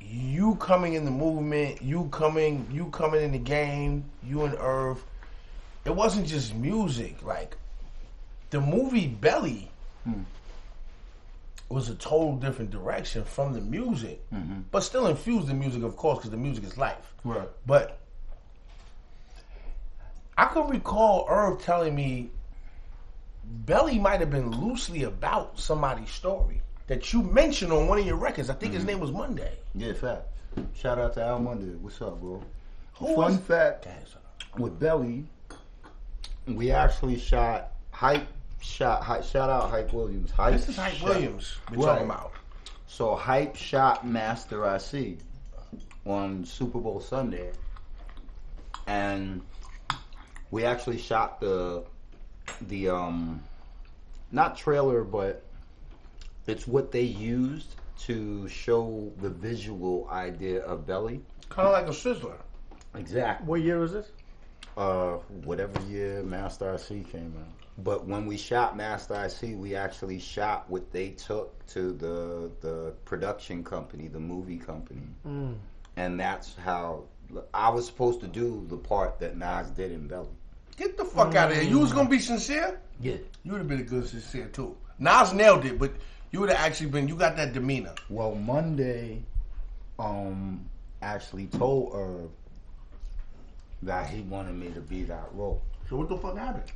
you coming in the movement, you coming, you coming in the game, you and Irv. It wasn't just music. Like the movie Belly was a total different direction from the music, mm-hmm. but still infused the music, of course, because the music is life. Right. But I could recall Irv telling me Belly might have been loosely about somebody's story that you mentioned on one of your records. I think his mm-hmm. name was Monday. Yeah, fact. Shout out to Al Monday. What's up, bro? Who Fun fact with Belly, we actually shot Hype. Shot Hype. Shout out Hype Williams. Hype. This is Hype shot- Williams we're Right. talking about. So Hype shot Master IC on Super Bowl Sunday, and we actually shot the the um not trailer, but it's what they used to show the visual idea of Belly. Kind of like a sizzler. Exactly. What year was this? Uh, whatever year Master IC came out. But when we shot Master IC, we actually shot what they took to the the production company, the movie company, Mm. and that's how I was supposed to do the part that Nas did in Belly. Get the fuck out of here. You was gonna be sincere? Yeah. You would have been a good sincere too. Nas nailed it, but you would have actually been. You got that demeanor. Well, Monday, um, actually told Irv that he wanted me to be that role. So what the fuck happened?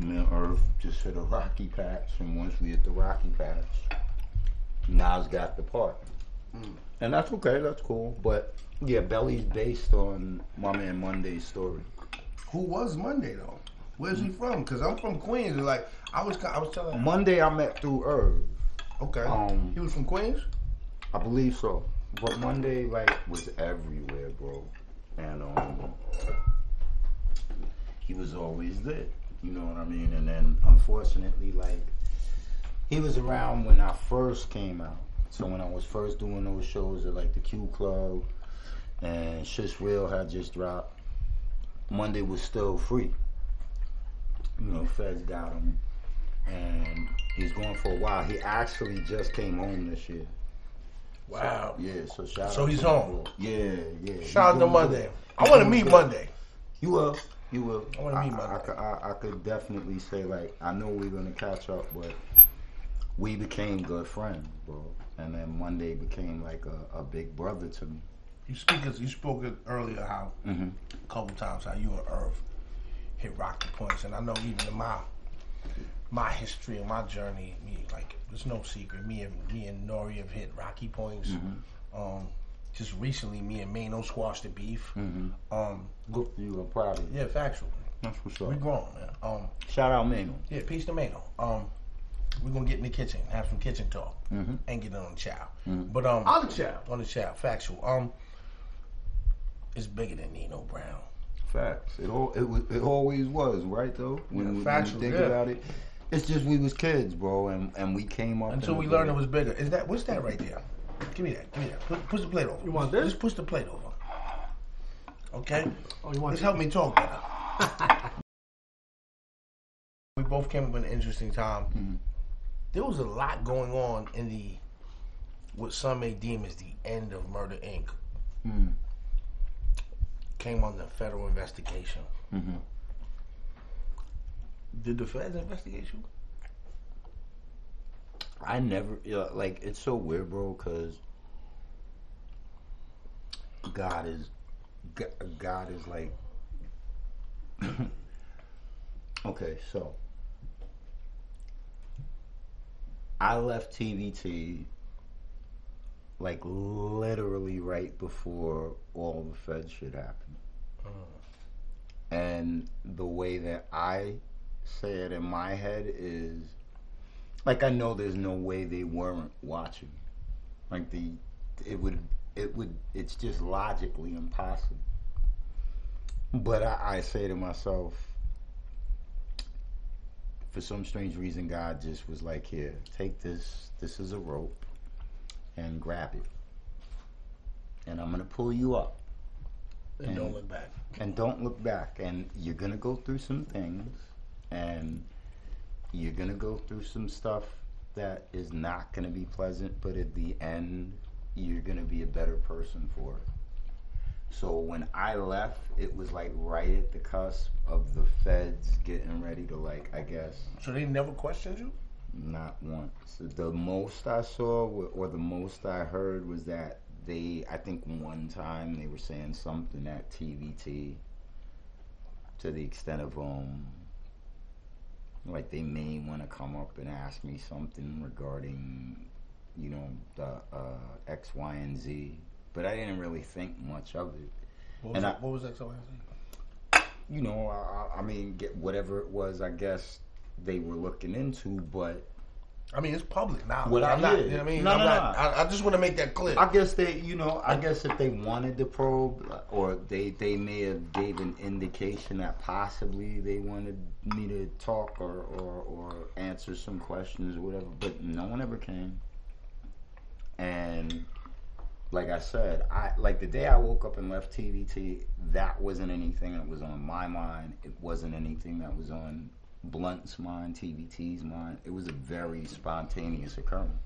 Me and Irv just hit a rocky patch, and once we hit the rocky patch, Nas got the part. And that's okay, that's cool. But yeah, Belly's based on my man Monday's story. Who was Monday though? Where's he from? Cause I'm from Queens. Like I was, I was telling. Monday I met through Irv. Okay. Um, he was from Queens. I believe so. But Monday like was everywhere, bro. And um he was always there. You know what I mean? And then unfortunately like he was around when I first came out. So when I was first doing those shows at like the Q Club and Shit's Real had just dropped, Monday was still free. You know, Feds got him. And he's going for a while. He actually just came home this year. Wow. Yeah, so shout So out he's to home. Yeah, yeah. Shout out to Monday. good. I want to meet Monday. You will. You will. I meet I, could- I, I could definitely say like I know we're gonna catch up, but we became good friends, bro. And then Monday became like a, a big brother to me. You speak. You spoke it earlier how Mm-hmm. a couple times how you and Irv hit rocky points, and I know even in my my history and my journey, me like there's no secret. Me and me and Nori have hit rocky points. Mm-hmm. Um, just recently, me and Mano squashed the beef. Mhm. Um, Good for you. I'm proud of you. yeah, factual. That's what's up. We up. grown, man. Um, Shout out Mano. yeah, peace to Mano. Um, we're gonna get in the kitchen, have some kitchen talk, Mhm. and get it on the chow. Mhm. But um, On the chow. on the chow, factual. Um, it's bigger than Nino Brown. Facts. It all it, wa- it always was, right though? When, Yeah, when you think yeah. about it. It's just we was kids, bro, and, and we came up Until we learned it was bigger. Is that what's that right there? Give me that. Give me that. Push, push the plate over. You want this? Just push the plate over. Okay. Oh, you want This help me talk better. we both came up in an interesting time. Mhm. There was a lot going on in the what some may deem as the end of Murder Inc. Mhm. Came the federal investigation. Mhm. Did the feds investigate you? I never like it's so weird, bro, because God is God is like okay, so I left TVT like literally right before all the Fed shit happened. Mm. And the way that I say it in my head is like I know there's no way they weren't watching. Like the it would it would it's just logically impossible. But I, I say to myself, for some strange reason, God just was like, "Here, take this. This is a rope, and grab it, and I'm gonna pull you up." And don't look back. and don't look back and you're gonna go through some things and you're gonna go through some stuff that is not gonna be pleasant but at the end you're gonna be a better person for it so when i left it was like right at the cusp of the feds getting ready to like i guess So they never questioned you? not once. The most I saw or the most I heard was that they, I think one time they were saying something at TVT to the extent of, um, like they may want to come up and ask me something regarding, you know, the uh, X, Y, and Z. But I didn't really think much of it. What was, And that, I- what was that? So You know, I, I- I mean, get whatever it was, I guess they were looking into, but I mean, it's public now. What I I'm not. You know what I mean? No, I'm no, not, no. I, I just want to make that clear. I guess they, you know, I guess if they wanted to probe, or they they may have gave an indication that possibly they wanted me to talk or or, or answer some questions or whatever, but no one ever came. And like I said, I like the day I woke up and left TVT, that wasn't anything that was on my mind. It wasn't anything that was on Blunt's mind, TVT's mind. It was a very spontaneous occurrence.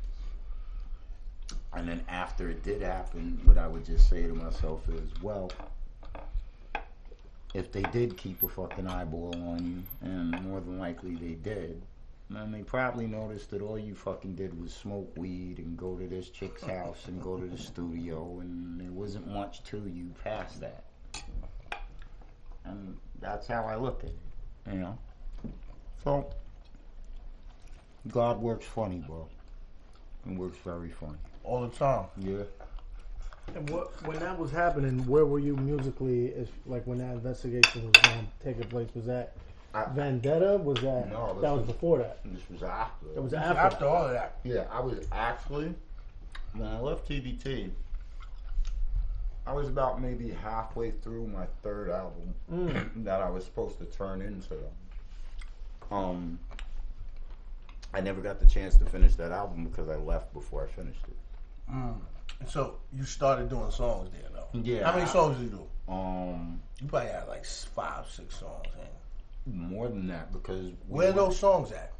And then after it did happen, what I would just say to myself is, well, if they did keep a fucking eyeball on you, and more than likely they did, then they probably noticed that all you fucking did was smoke weed and go to this chick's house and go to the studio, and there wasn't much to you past that. And that's how I look at it, you know? So, God works funny, bro. It works very funny. All the time. Yeah. And what, when that was happening, where were you musically? If like when that investigation was um, taking place, was that I- Vendetta? Was that No, that was was- before that? This was after. It was After, after. all of that. Yeah, I was actually when I left TVT. I was about maybe halfway through my third album Mm. that I was supposed to turn into. Um, I never got the chance to finish that album because I left before I finished it. Mm. So you started doing songs there, though. Yeah. How many songs did you do? Um, You probably had like five, six songs. Man. more than that because we Where are those songs at?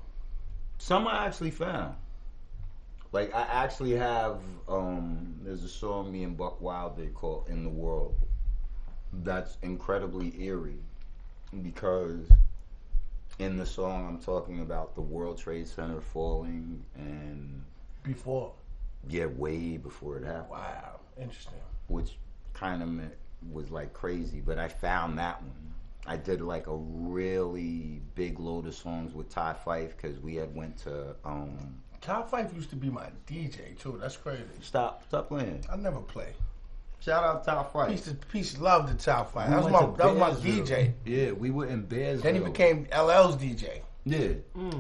Some I actually found. Like I actually have um there's a song me and Buckwild did called In the World. That's incredibly eerie because in the song I'm talking about the World Trade Center falling and Before. yeah, way before it happened. Wow. Interesting. Which kind of was like crazy, but I found that one. I did like a really big load of songs with Ty Fyffe because we had went to um Kyle Fife used to be my DJ too. That's crazy. Stop, stop playing. I never play. Shout out Top Fight. Piece of piece love to Top Fife. We That was my that was my DJ. Yeah, we were in Bearsville. Then he became LL's DJ. Yeah.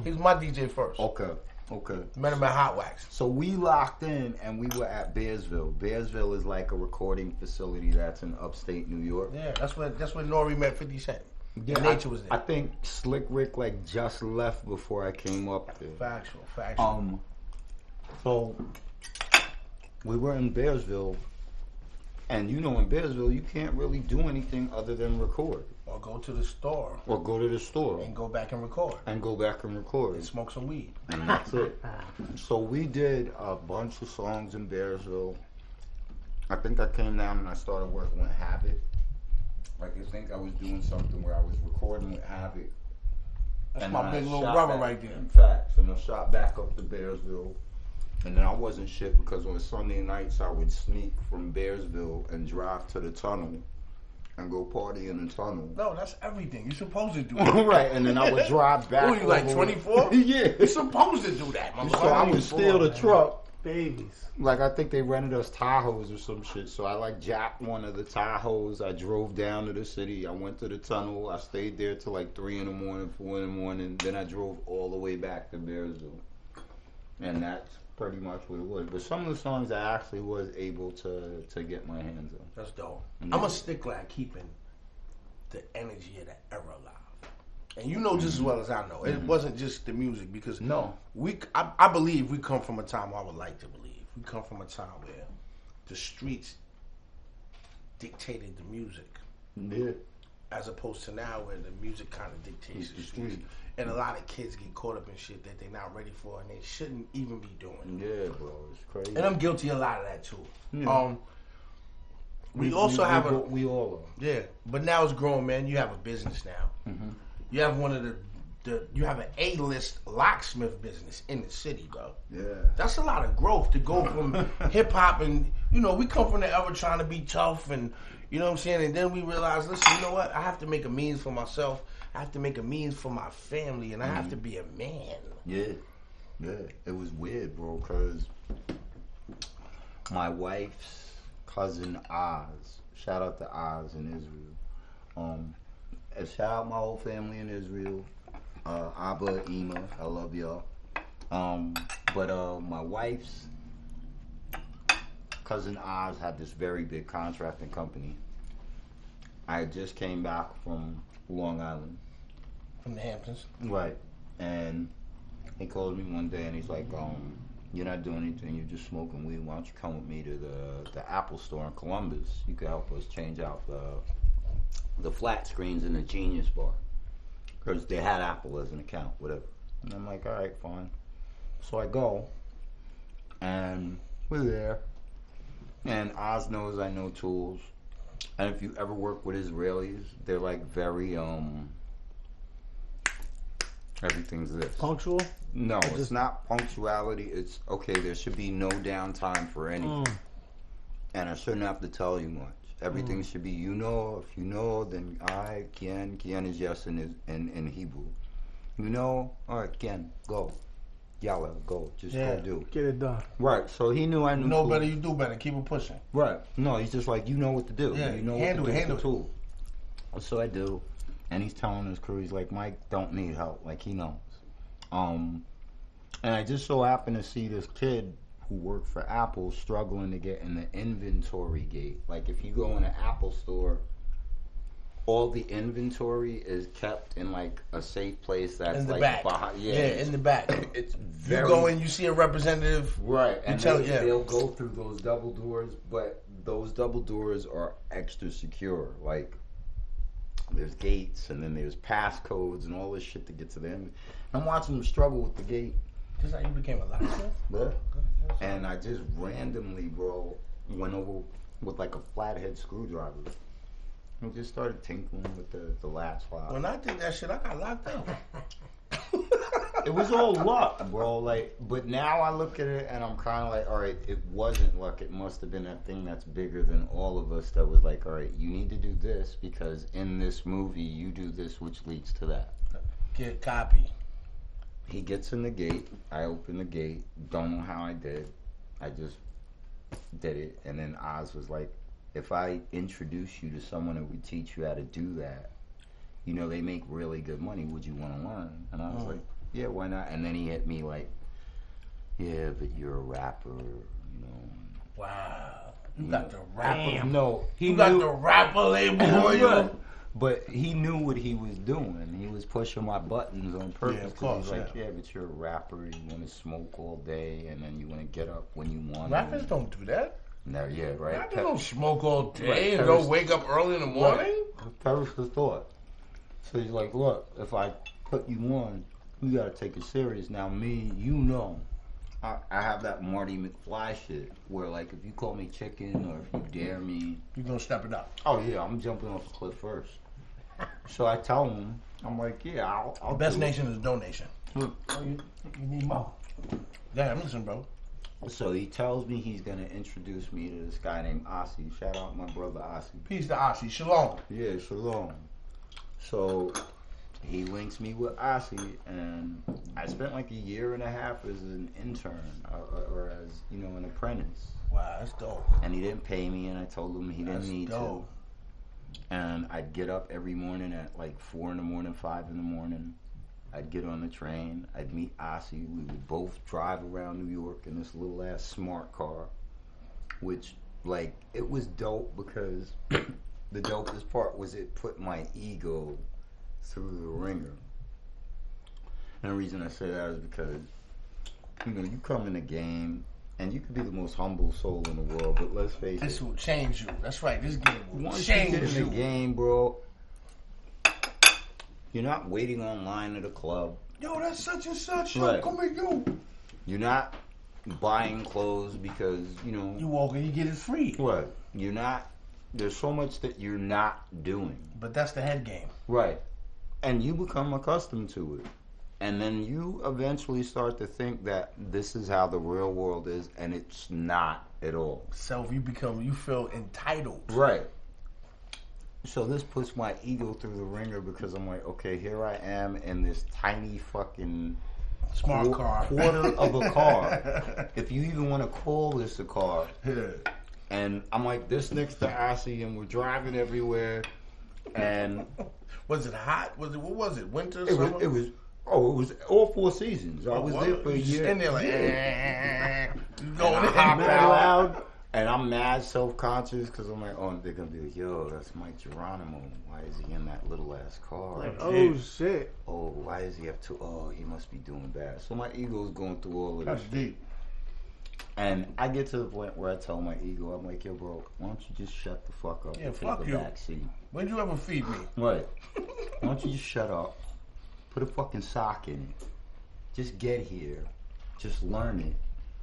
He was my DJ first. Okay. Okay. Met him at Hot Wax. So we locked in and we were at Bearsville. Bearsville is like a recording facility that's in upstate New York. Yeah, that's where that's where Nori met Fifty Cent. Yeah, Nature I, was there. I think Slick Rick like just left before I came up there. Factual, factual. Um, so we were in Bearsville, and you know, in Bearsville, you can't really do anything other than record or go to the store or go to the store and go back and record and go back and record. and smoke some weed. and that's it. So we did a bunch of songs in Bearsville. I think I came down and I started working with Havoc. Like I think I was doing something where I was recording with Havoc. That's And my big little brother right there. In fact, and I shot back up to Bearsville. And then I wasn't shit because on Sunday nights I would sneak from Bearsville and drive to the tunnel and go party in the tunnel. No, that's everything. You're supposed to do that. right, and then I would drive back. Who you like, 24? yeah. You're supposed to do that, motherfucker. So I would steal the truck. Babies. Like I think they rented us Tahoes or some shit. So I like jacked one of the Tahoes. I drove down to the city. I went to the tunnel. I stayed there till like three in the morning, four in the morning. Then I drove all the way back to Bearsville, and that's pretty much what it was. But some of the songs I actually was able to to get my hands on. That's dope. Yeah. I'm a stickler at keeping the energy of that era alive. And you know just as well as I know, it mm-hmm. wasn't just the music because No. we I, I believe we come from a time I would like to believe we come from a time where the streets dictated the music Yeah. as opposed to now where the music kind of dictates the The streets. street. And a lot of kids get caught up in shit that they're not ready for and they shouldn't even be doing. Yeah, bro. It's crazy. And I'm guilty a lot of that too. Yeah. Um, we, also we, have we, a we all are. yeah, but now it's grown, man. You have a business now. Mm-hmm. You have one of the, the you have an A list locksmith business in the city, bro. Yeah. That's a lot of growth to go from hip hop and you know we come from the era trying to be tough and you know what I'm saying, and then we realize, listen, you know what? I have to make a means for myself. I have to make a means for my family, and I have to be a man. Yeah, yeah. It was weird, bro, because my wife's cousin Oz, shout out to Oz in Israel. Um, and shout out my whole family in Israel. Uh, Abba, Ema, I love y'all. Um, but uh, my wife's cousin Oz had this very big contracting company. I just came back from Long Island. From the Hamptons. Right. And he called me one day and he's like, um, you're not doing anything, you're just smoking weed. Why don't you come with me to the the Apple store in Columbus? You could help us change out the the flat screens in the Genius bar. Because they had Apple as an account, whatever. And I'm like, all right, fine. So I go and we're there. And Oz knows I know tools. And if you ever work with Israelis, they're like very um everything's this. Punctual. No, it's just- not punctuality. It's okay. There should be no downtime for anything, Mm. and I shouldn't have to tell you much. Everything should be you know. If you know, then I can. Can is yes in is in, in Hebrew. You know, all right, Ken, go. Yalla, go. Just Yeah. go do. Get it done. Right. So he knew I knew. You know too. better, you do better. Keep it pushing. Right. No, he's just like, you know what to do. Yeah, you know handle what to it, do handle with the tool. So I do. And he's telling his crew, he's like, Mike don't need help. Like he knows. Um and I just so happened to see this kid who worked for Apple struggling to get in the inventory gate. Like if you go in an Apple store, all the inventory is kept in like a safe place that's In the like back. behind Yeah, it's- in the back. it's You go in, you see a representative. Right, and tell- they, yeah. they'll go through those double doors, but those double doors are extra secure. Like there's gates, and then there's passcodes and all this shit to get to them. I'm watching them struggle with the gate, This how you became a locksmith? And I just randomly, bro, went over with like a flathead screwdriver. And just started tinkling with the, the last file. When I did that shit, I got locked up. it was all luck, bro. Like, but now I look at it and I'm kind of like, all right, it wasn't luck. It must have been that thing that's bigger than all of us. That was like, all right, you need to do this because in this movie you do this, which leads to that. Get copy. He gets in the gate. I open the gate. Don't know how I did. I just did it. And then Oz was like, if I introduce you to someone who would teach you how to do that, you know, they make really good money. Would you want to learn? And I was Mm. like, yeah, why not? And then he hit me like, yeah, but you're a rapper, you know. Wow. You got the rapper. No, he You got knew- the rapper label on you. But he knew what he was doing. He was pushing my buttons on purpose. Yeah, of 'cause he's course, like, yeah. yeah, but you're a rapper. You want to smoke all day, and then you want to get up when you want. Rappers don't do that. No, yeah, right. Rappers Pe- don't smoke all day Right, and Paris- don't wake up early in the morning. Perish the thought. So he's like, look, if I put you on, you gotta take it serious. Now, me, you know, I, I have that Marty McFly shit where, like, if you call me chicken or if you dare me, you're gonna step it up. oh yeah, I'm jumping off the cliff first. So I tell him, I'm like, yeah, I'll. I'll Best nation is donation. Oh, you, you need more. Damn, listen, bro. So he tells me he's gonna introduce me to this guy named Asi. Shout out my brother Asi. Peace to Asi. Shalom. Yeah, shalom. So he links me with Asi, and I spent like a year and a half as an intern or, or, or as you know an apprentice. Wow, that's dope. And he didn't pay me, and I told him he didn't That's need dope. to. And I'd get up every morning at like four in the morning, five in the morning. I'd get on the train. I'd meet Asi. We would both drive around New York in this little ass smart car, which like it was dope because the dopest part was it put my ego through the ringer. And the reason I say that is because you know you come in the game and you could be the most humble soul in the world, but let's face This it. This will change you. That's right. This game will Once you change get in you. the game, bro, you're not waiting online at a club. Yo, that's such and such. Yo, Right. come here, you. You're not buying clothes because you know You walk and you get it free. what. You're not. There's so much that you're not doing. But that's the head game. Right. And you become accustomed to it. And then you eventually start to think that this is how the real world is, and it's not at all. Self, you become, you feel entitled. Right. So this puts my ego through the ringer because I'm like, okay, here I am in this tiny fucking Smart qu- car. quarter of a car. if you even want to call this a car. Yeah. And I'm like this next to Asi, and we're driving everywhere. And Was it hot? Was it what was it? Winter, it was, it was, oh, it was all four seasons. I oh, was What? there for a You just year. In there like, Yeah. And going I in hop mad out, loud. and I'm mad self conscious because I'm like, oh, they're gonna be like, yo, that's Mic Geronimo. Why is he in that little ass car? Like, Oh shit! oh, why does he have to? Oh, he must be doing bad. So my ego's going through all of That's this, deep. and I get to the point where I tell my ego, I'm like, yo, bro, why don't you just shut the fuck up Yeah, and fuck take a you. back seat? When'd you ever feed me? Right. Why don't you just shut up? Put a fucking sock in it. Just get here. Just learn it.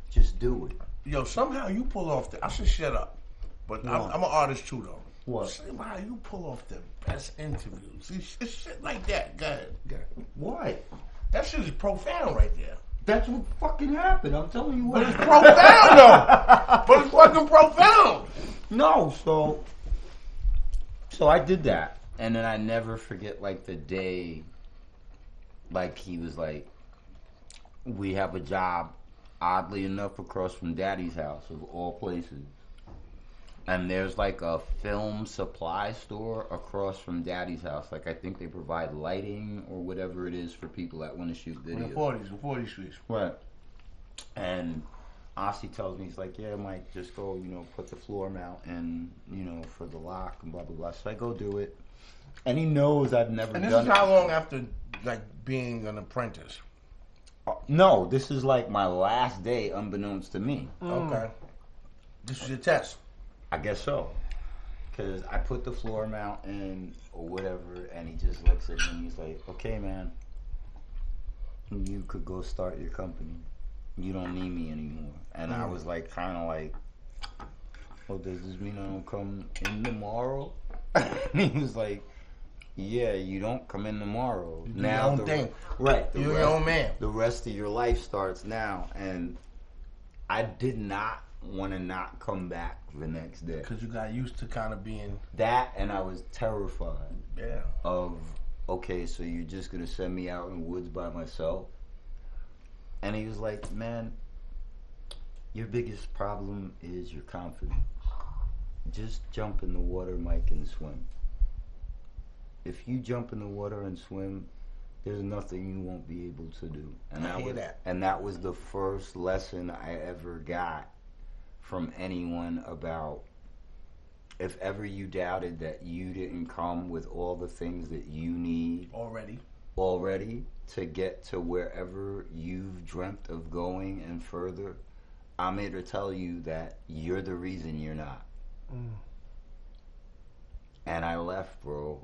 Just do it. Yo, somehow you pull off the. I should shut up, but I'm, I'm an artist too, though. What? Somehow you pull off the best interviews. It's, shit, shit like that. Go ahead. What? That shit is profound right there. That's what fucking happened. I'm telling you what. But it's profound though. But it's fucking profound. No, so so I did that, and then I never forget like the day like he was like, we have a job, oddly enough, across from Daddy's house of all places. And there's like a film supply store across from Daddy's house. Like I think they provide lighting or whatever it is for people that want to shoot In the forties, the forty streets. Right. And Asi tells me, he's like, yeah, Mike, just go, you know, put the floor mount in, you know, for the lock and blah, blah, blah. So I go do it. And he knows I've never done. And this done is how it. long after like being an apprentice? Uh, No, this is like my last day, unbeknownst to me. Okay. This was your test. I guess so. Because I put the floor mount in or whatever, and he just looks at me and he's like, okay, man, you could go start your company. You don't need me anymore. And I mm. was like, kind of like, oh, does this mean I don't come in tomorrow? he was like, yeah, you don't come in tomorrow. do now your the, thing. Right. the You're your rest- own man. The rest of your life starts now. And I did not want to not come back the next day. Because you got used to kind of being, That and I was terrified yeah. of okay, so you're just gonna send me out in the woods by myself? And he was like, Man, your biggest problem is your confidence. Just jump in the water, Mike, and swim. If you jump in the water and swim, there's nothing you won't be able to do. And I that was that. and that was the first lesson I ever got from anyone about if ever you doubted that you didn't come with all the things that you need Already. already to get to wherever you've dreamt of going and further, I'm here to tell you that you're the reason you're not. Mm. And I left, bro,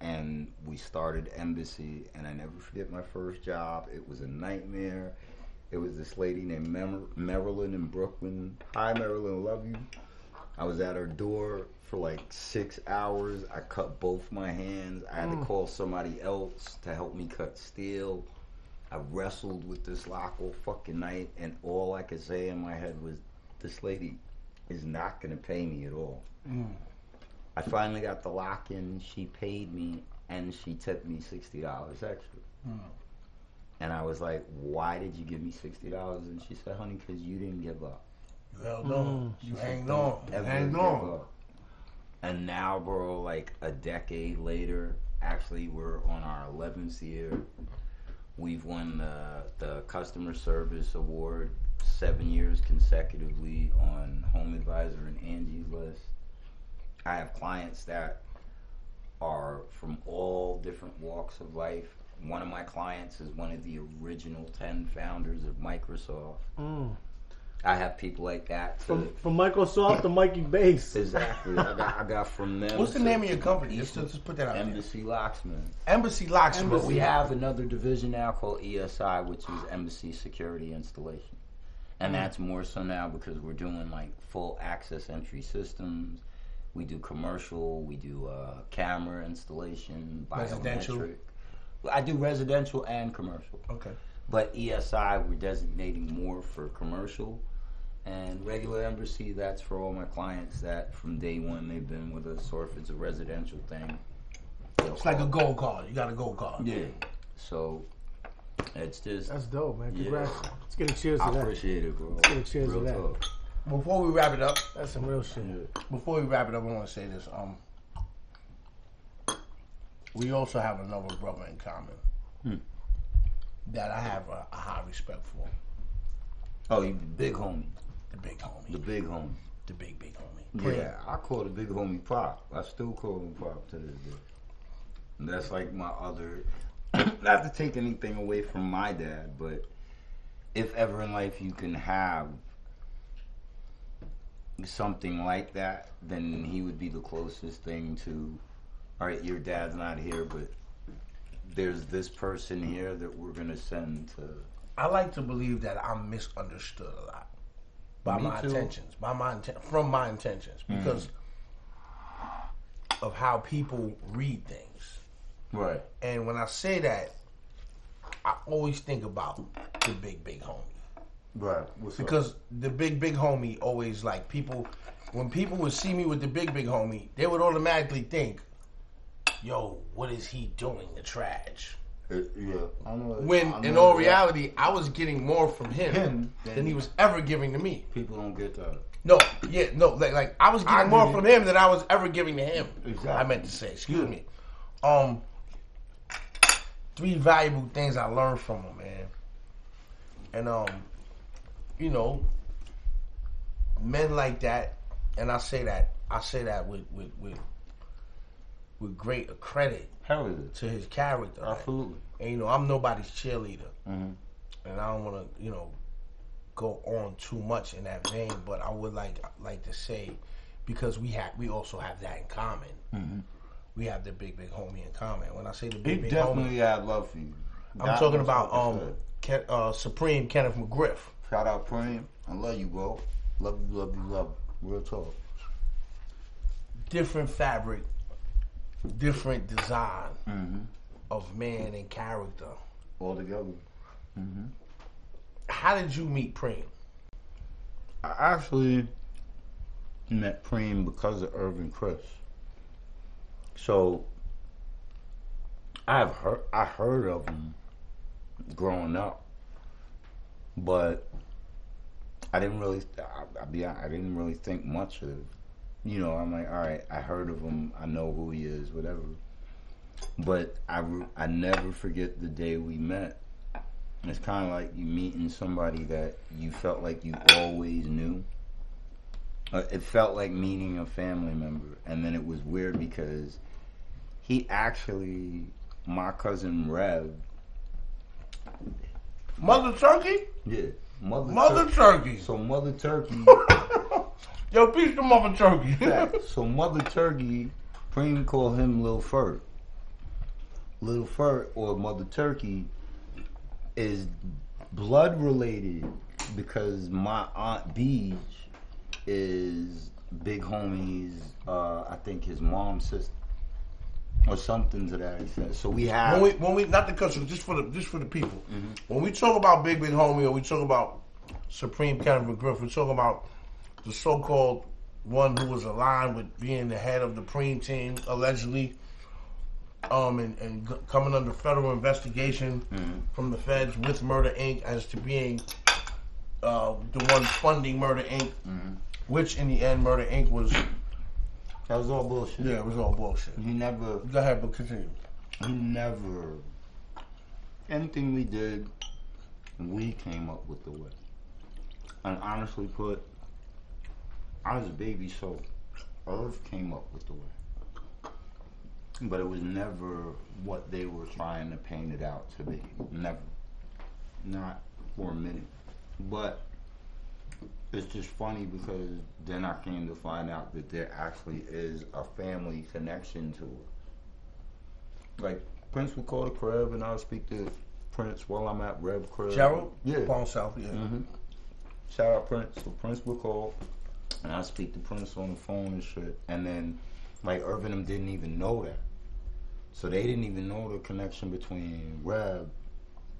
and we started Embassy, and I never forget my first job. It was a nightmare. It was this lady named Mer- Marilyn in Brooklyn. Hi, Marilyn, love you. I was at her door for like six hours. I cut both my hands. I had to hmm. call somebody else to help me cut steel. I wrestled with this lock all fucking night, and all I could say in my head was, "This lady is not gonna pay me at all." Hmm. I finally got the lock in. She paid me, and she tipped me sixty dollars extra. Hmm. And I was like, "Why did you give me sixty dollars?" And she said, "Honey, because you didn't give up." You held on. You hanged on. You ever hanged give on. And now, bro, like a decade later, actually, we're on our 11th year. We've won the, the customer service award seven years consecutively on HomeAdvisor and Angie's List. I have clients that are from all different walks of life. One of my clients is one of the original 10 founders of Microsoft. Mm. I have people like that. To, From from Microsoft to Mikey Bass. Exactly. I got, I got from them. What's the name of your company? Just, just put that out there. Embassy Locksmith. Embassy Locksmith. But we have another division now called ESI, which is Embassy Security Installation. And that's more so now because we're doing like full access entry systems. We do commercial, we do uh, camera installation, Residential? biometric. I do residential and commercial. Okay. But ESI, we're designating more for commercial. And regular embassy, that's for all my clients that from day one they've been with us, or if it's a residential thing. It's like a gold card. You got a gold card. Yeah. So it's just, That's dope, man. Yeah. Congrats. Let's get a cheers I to that. appreciate it, bro. get a cheers to Real that. talk. Before we wrap it up, That's some real shit. before we wrap it up, I want to say this. Um, we also have another brother in common Hmm. that I have a, a high respect for. Oh, you the big homie. The big homie. The big homie. The big, big homie. Yeah, I call the big homie Pop. I still call him Pop to this day. And that's like my other. Not to take anything away from my dad, but if ever in life you can have something like that, then he would be the closest thing to. All right, your dad's not here, but there's this person here that we're gonna send to. I like to believe that I'm misunderstood a lot by Me my too. intentions, by my inten- from my intentions, mm. because of how people read things. Right. And when I say that, I always think about the big, big homie. Right. What's up? Because the big, big homie always like people, when people would see me with the big, big homie, they would automatically think, yo, what is he doing? The trash. It- yeah, I know. When I in know all that reality, I was getting more from him, Him than than- he was ever giving to me. people don't get that. No, yeah, no, like, like I was I getting more from him than I was ever giving to him. Exactly. I meant to say, excuse me. Um, three valuable things I learned from him, man. And um, you know, men like that, and I say that, I say that with with with, with great credit Yeah. to his character. Absolutely. And you know, I'm nobody's cheerleader, Mhm. and I don't want to, you know, go on too much in that vein. But I would like like to say, because we have we also have that in common. We have the big big homie in common. When I say the He big big definitely homie, had love for you. I'm talking about um. Ken, uh, Supreme Kenneth McGriff. Shout out Preem. I love you, bro. Love you, love you, love you. Real talk. Different fabric, different design Mm-hmm. of man and character. All together. How did you meet Preem? I actually met Preem because of Irv and Chris. So I've heard I heard of him growing up, but I didn't really. I, I be I didn't really think much of. You know, I'm like, all right, I heard of him. I know who he is, whatever. But I I never forget the day we met. It's kind of like you meeting somebody that you felt like you always knew. Uh, it felt like meeting a family member, and then it was weird because he actually, my cousin Rev, Mother Turkey? yeah, mother, Mother Tur- Turkey. so mother turkey, Yo, peace to Mother Turkey. so mother turkey, Preem called him Lil Furt. Lil Furt or Mother Turkey is blood related because my aunt Beach is big homies. Uh, I think his mom's sister or something to that extent. So we have when we when we not the country, just for the just for the people. Mm-hmm. When we talk about Big Big Homie or we talk about Supreme Kenneth McGriff, we're talking about the so-called one who was aligned with being the head of the Preem team, allegedly, um, and, and g- coming under federal investigation Mm-hmm. from the feds with Murder Inc. as to being uh, the one funding Murder Inc. Mm-hmm. Which in the end, Murder Inc. was that was all bullshit. yeah, it was all bullshit. He never Go ahead, but continue. he never anything we did we came up with the way. And honestly put, I was a baby so Earth came up with the way. But it was never what they were trying to paint it out to be. Never. Not for a minute. But it's just funny because then I came to find out that there actually is a family connection to it. Like Prince would call the crib, and I'll speak to Prince while I'm at Rev crib. Gerald, yeah. Palm South, yeah. hmm Shout out Prince. So Prince would call, and I speak to Prince on the phone and shit. And then, like Irvin them didn't even know that, so they didn't even know the connection between Rev,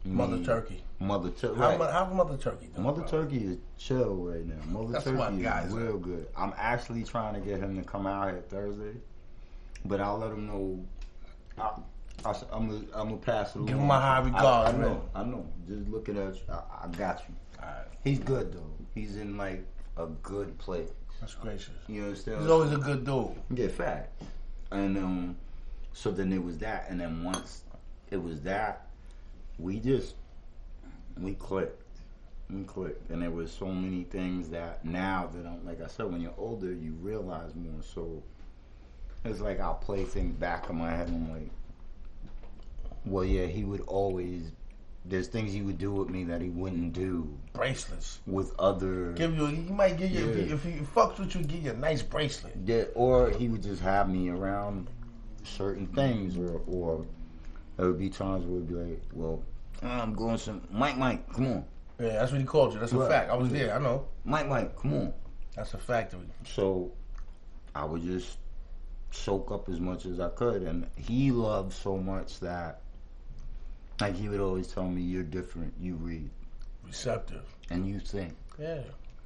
Mother me, Turkey. Mother Turkey. How, how's Mother Turkey doing? Mother bro? Turkey is chill right now. Mother That's Turkey is real good. I'm actually trying to get him to come out here Thursday, but I'll let him know. I, I, am gonna I'm gonna pass it. Give him my high I- regards, I, man. know. I know. Just looking at you, I, I got you. He's good though. He's in like a good place. that's gracious. You understand? He's always a good dude. Yeah, fact. And um, so then it was that, and then once it was that, we just we clicked, we clicked, and there was so many things that now that I'm like I said, when you're older, you realize more. So it's like I'll play things back in my head, and I'm like, well, yeah, he would always. There's things he would do with me that he wouldn't do Bracelets. with other. Give you. He might give you. Yeah. If, he, if he fucks with you, give you a nice bracelet. Yeah, or he would just have me around certain things, or or there would be times where it'd be like, well, ah, I'm going some Mike, Mike, come on, Yeah, that's what he called you. That's a fact. I was there. I know. Mike, Mike, come on. That's a factory. So I would just soak up as much as I could, and he loved so much that, like, he would always tell me, "You're different. You read Receptive. and you think." Yeah.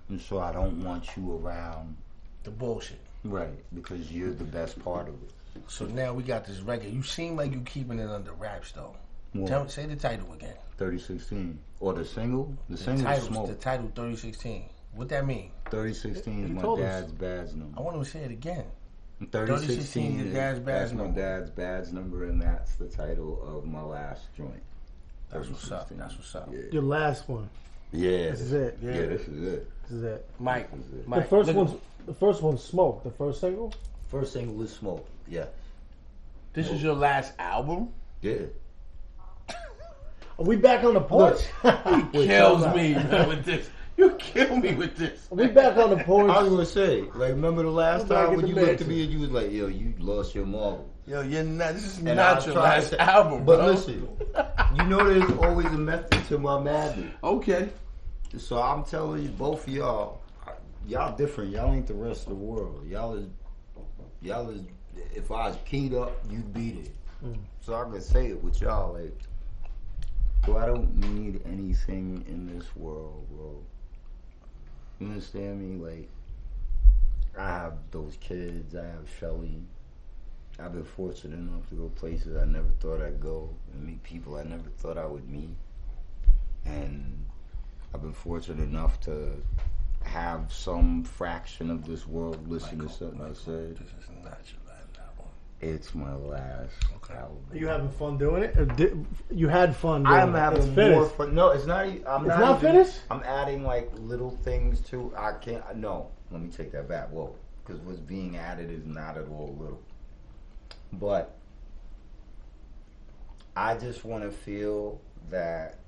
And so I don't want you around, The bullshit. right? Because you're the best part of it. So now we got this record. You seem like you're keeping it under wraps though. Well, Tell, say the title again. 3016. Or the single? The, The single title, Smoke. the title 3016. What that mean? 3016 is my told us. dad's badge I want him to say it again. 3016 your is dad's badge that's my number. dad's badge number, and that's the title of my last joint. That's what's up. That's what's up. Yeah. Your last one. Yeah. This is it. Yeah, this is it. This is it. Mike, This is it. Mike. the first look- one's the first one's Smoke. The first single. First single is Smoke. Yeah. This is your last album? Yeah. Are we back on the porch? Wait, Kills me with this. You kill me with this. We back on the porch? I was gonna say, like, remember the last I'm time when you looked at me and you was like, "Yo, you lost your marble." Yo, you're not. This is And not was your trying last to- album, But bro. listen, you know there's always a method to my madness. Okay. So I'm telling you, both of y'all, y'all different. Y'all ain't the rest of the world. Y'all is, y'all is. If I was keyed up, you'd beat it. Mm. So I can say it with y'all, like, so I don't need anything in this world, bro. You understand me? Like, I have those kids. I have Shelly. I've been fortunate enough to go places I never thought I'd go and meet people I never thought I would meet. And I've been fortunate enough to have some fraction of this world listen to something I said. This is not your last album. It's my last Okay. album. Are you having fun doing it? Or did, you had fun. Doing I'm it. having it's more finished. fun. No, it's not. e- I'm It's not, not even- finished? I'm adding like little things to. I can't. No, let me take that back. Whoa, because what's being added is not at all little. But I just want to feel that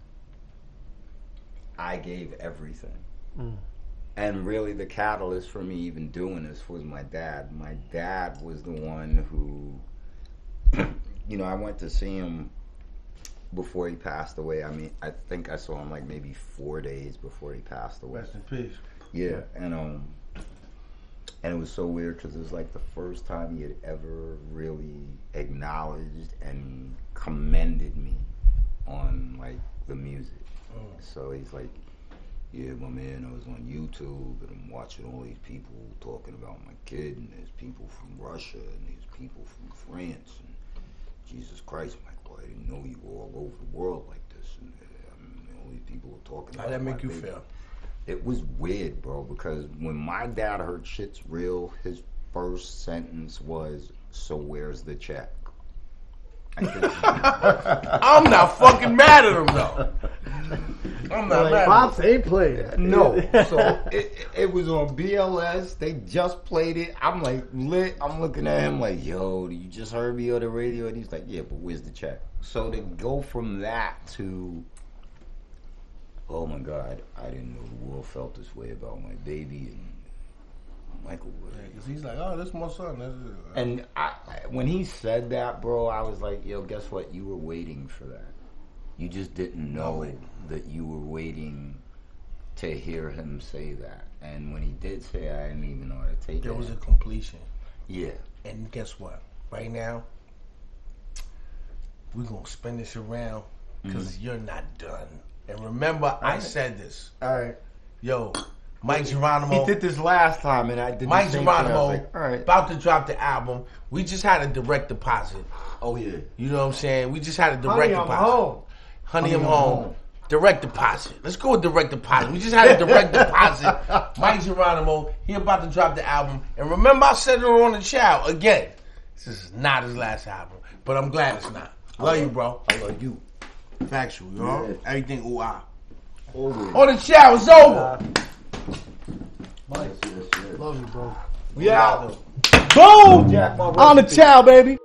I gave everything. Mm. And really, the catalyst for me even doing this was my dad. My dad was the one who, you know, I went to see him before he passed away. I mean, I think I saw him like maybe four days before he passed away. Rest in peace. Yeah, and um, and it was so weird because it was like the first time he had ever really acknowledged and commended me on like the music. So he's like, "Yeah, my man, I was on YouTube and I'm watching all these people talking about my kid, and there's people from Russia and there's people from France, and Jesus Christ, Michael, I didn't know you were all over the world like this, and uh, I mean, all these people were talking." How about that my make you baby." feel? It was weird, bro, because when my dad heard shit's real, his first sentence was, So where's the check? I think- I'm not fucking mad at him though. I'm not Like, mad. At him. Pops ain't playing. no. So it, it- it was on BLS. They just played it. I'm like lit. I'm looking at him like, yo, you just heard me on the radio? And he's like, yeah, but where's the check? So to go from that to, oh my God, I didn't know the world felt this way about my baby and Michael. Cause he's like, oh, this my son. That's. Uh, and I, when he said that, bro, I was like, yo, guess what? You were waiting for that. You just didn't know it. that you were waiting to hear him say that. And when he did say it, I didn't even know how to take it. there was a completion. yeah. And guess what? Right now, we're gonna spin this around because mm. you're not done. And remember, I said this. All right. Yo, Mic Geronimo. He did this last time, and I did Mike the same thing. I was Geronimo like, all right. about to drop the album. We just had a direct deposit. Oh yeah. You know what I'm saying? We just had a direct Honey, I'm deposit. home. Honey, I'm I'm home. home. Direct deposit. Let's go with direct deposit. We just had a direct deposit. Mic Geronimo, he about to drop the album. And remember I said it on the chow again. This is not his last album. But I'm glad it's not. Love you, bro. I love you. Factual, you know? Yeah. Everything ooh ah. Always. On the chow, it's over. Yes, yes, yes. Love you, bro. We out. Boom! Jack, my On the chow, baby.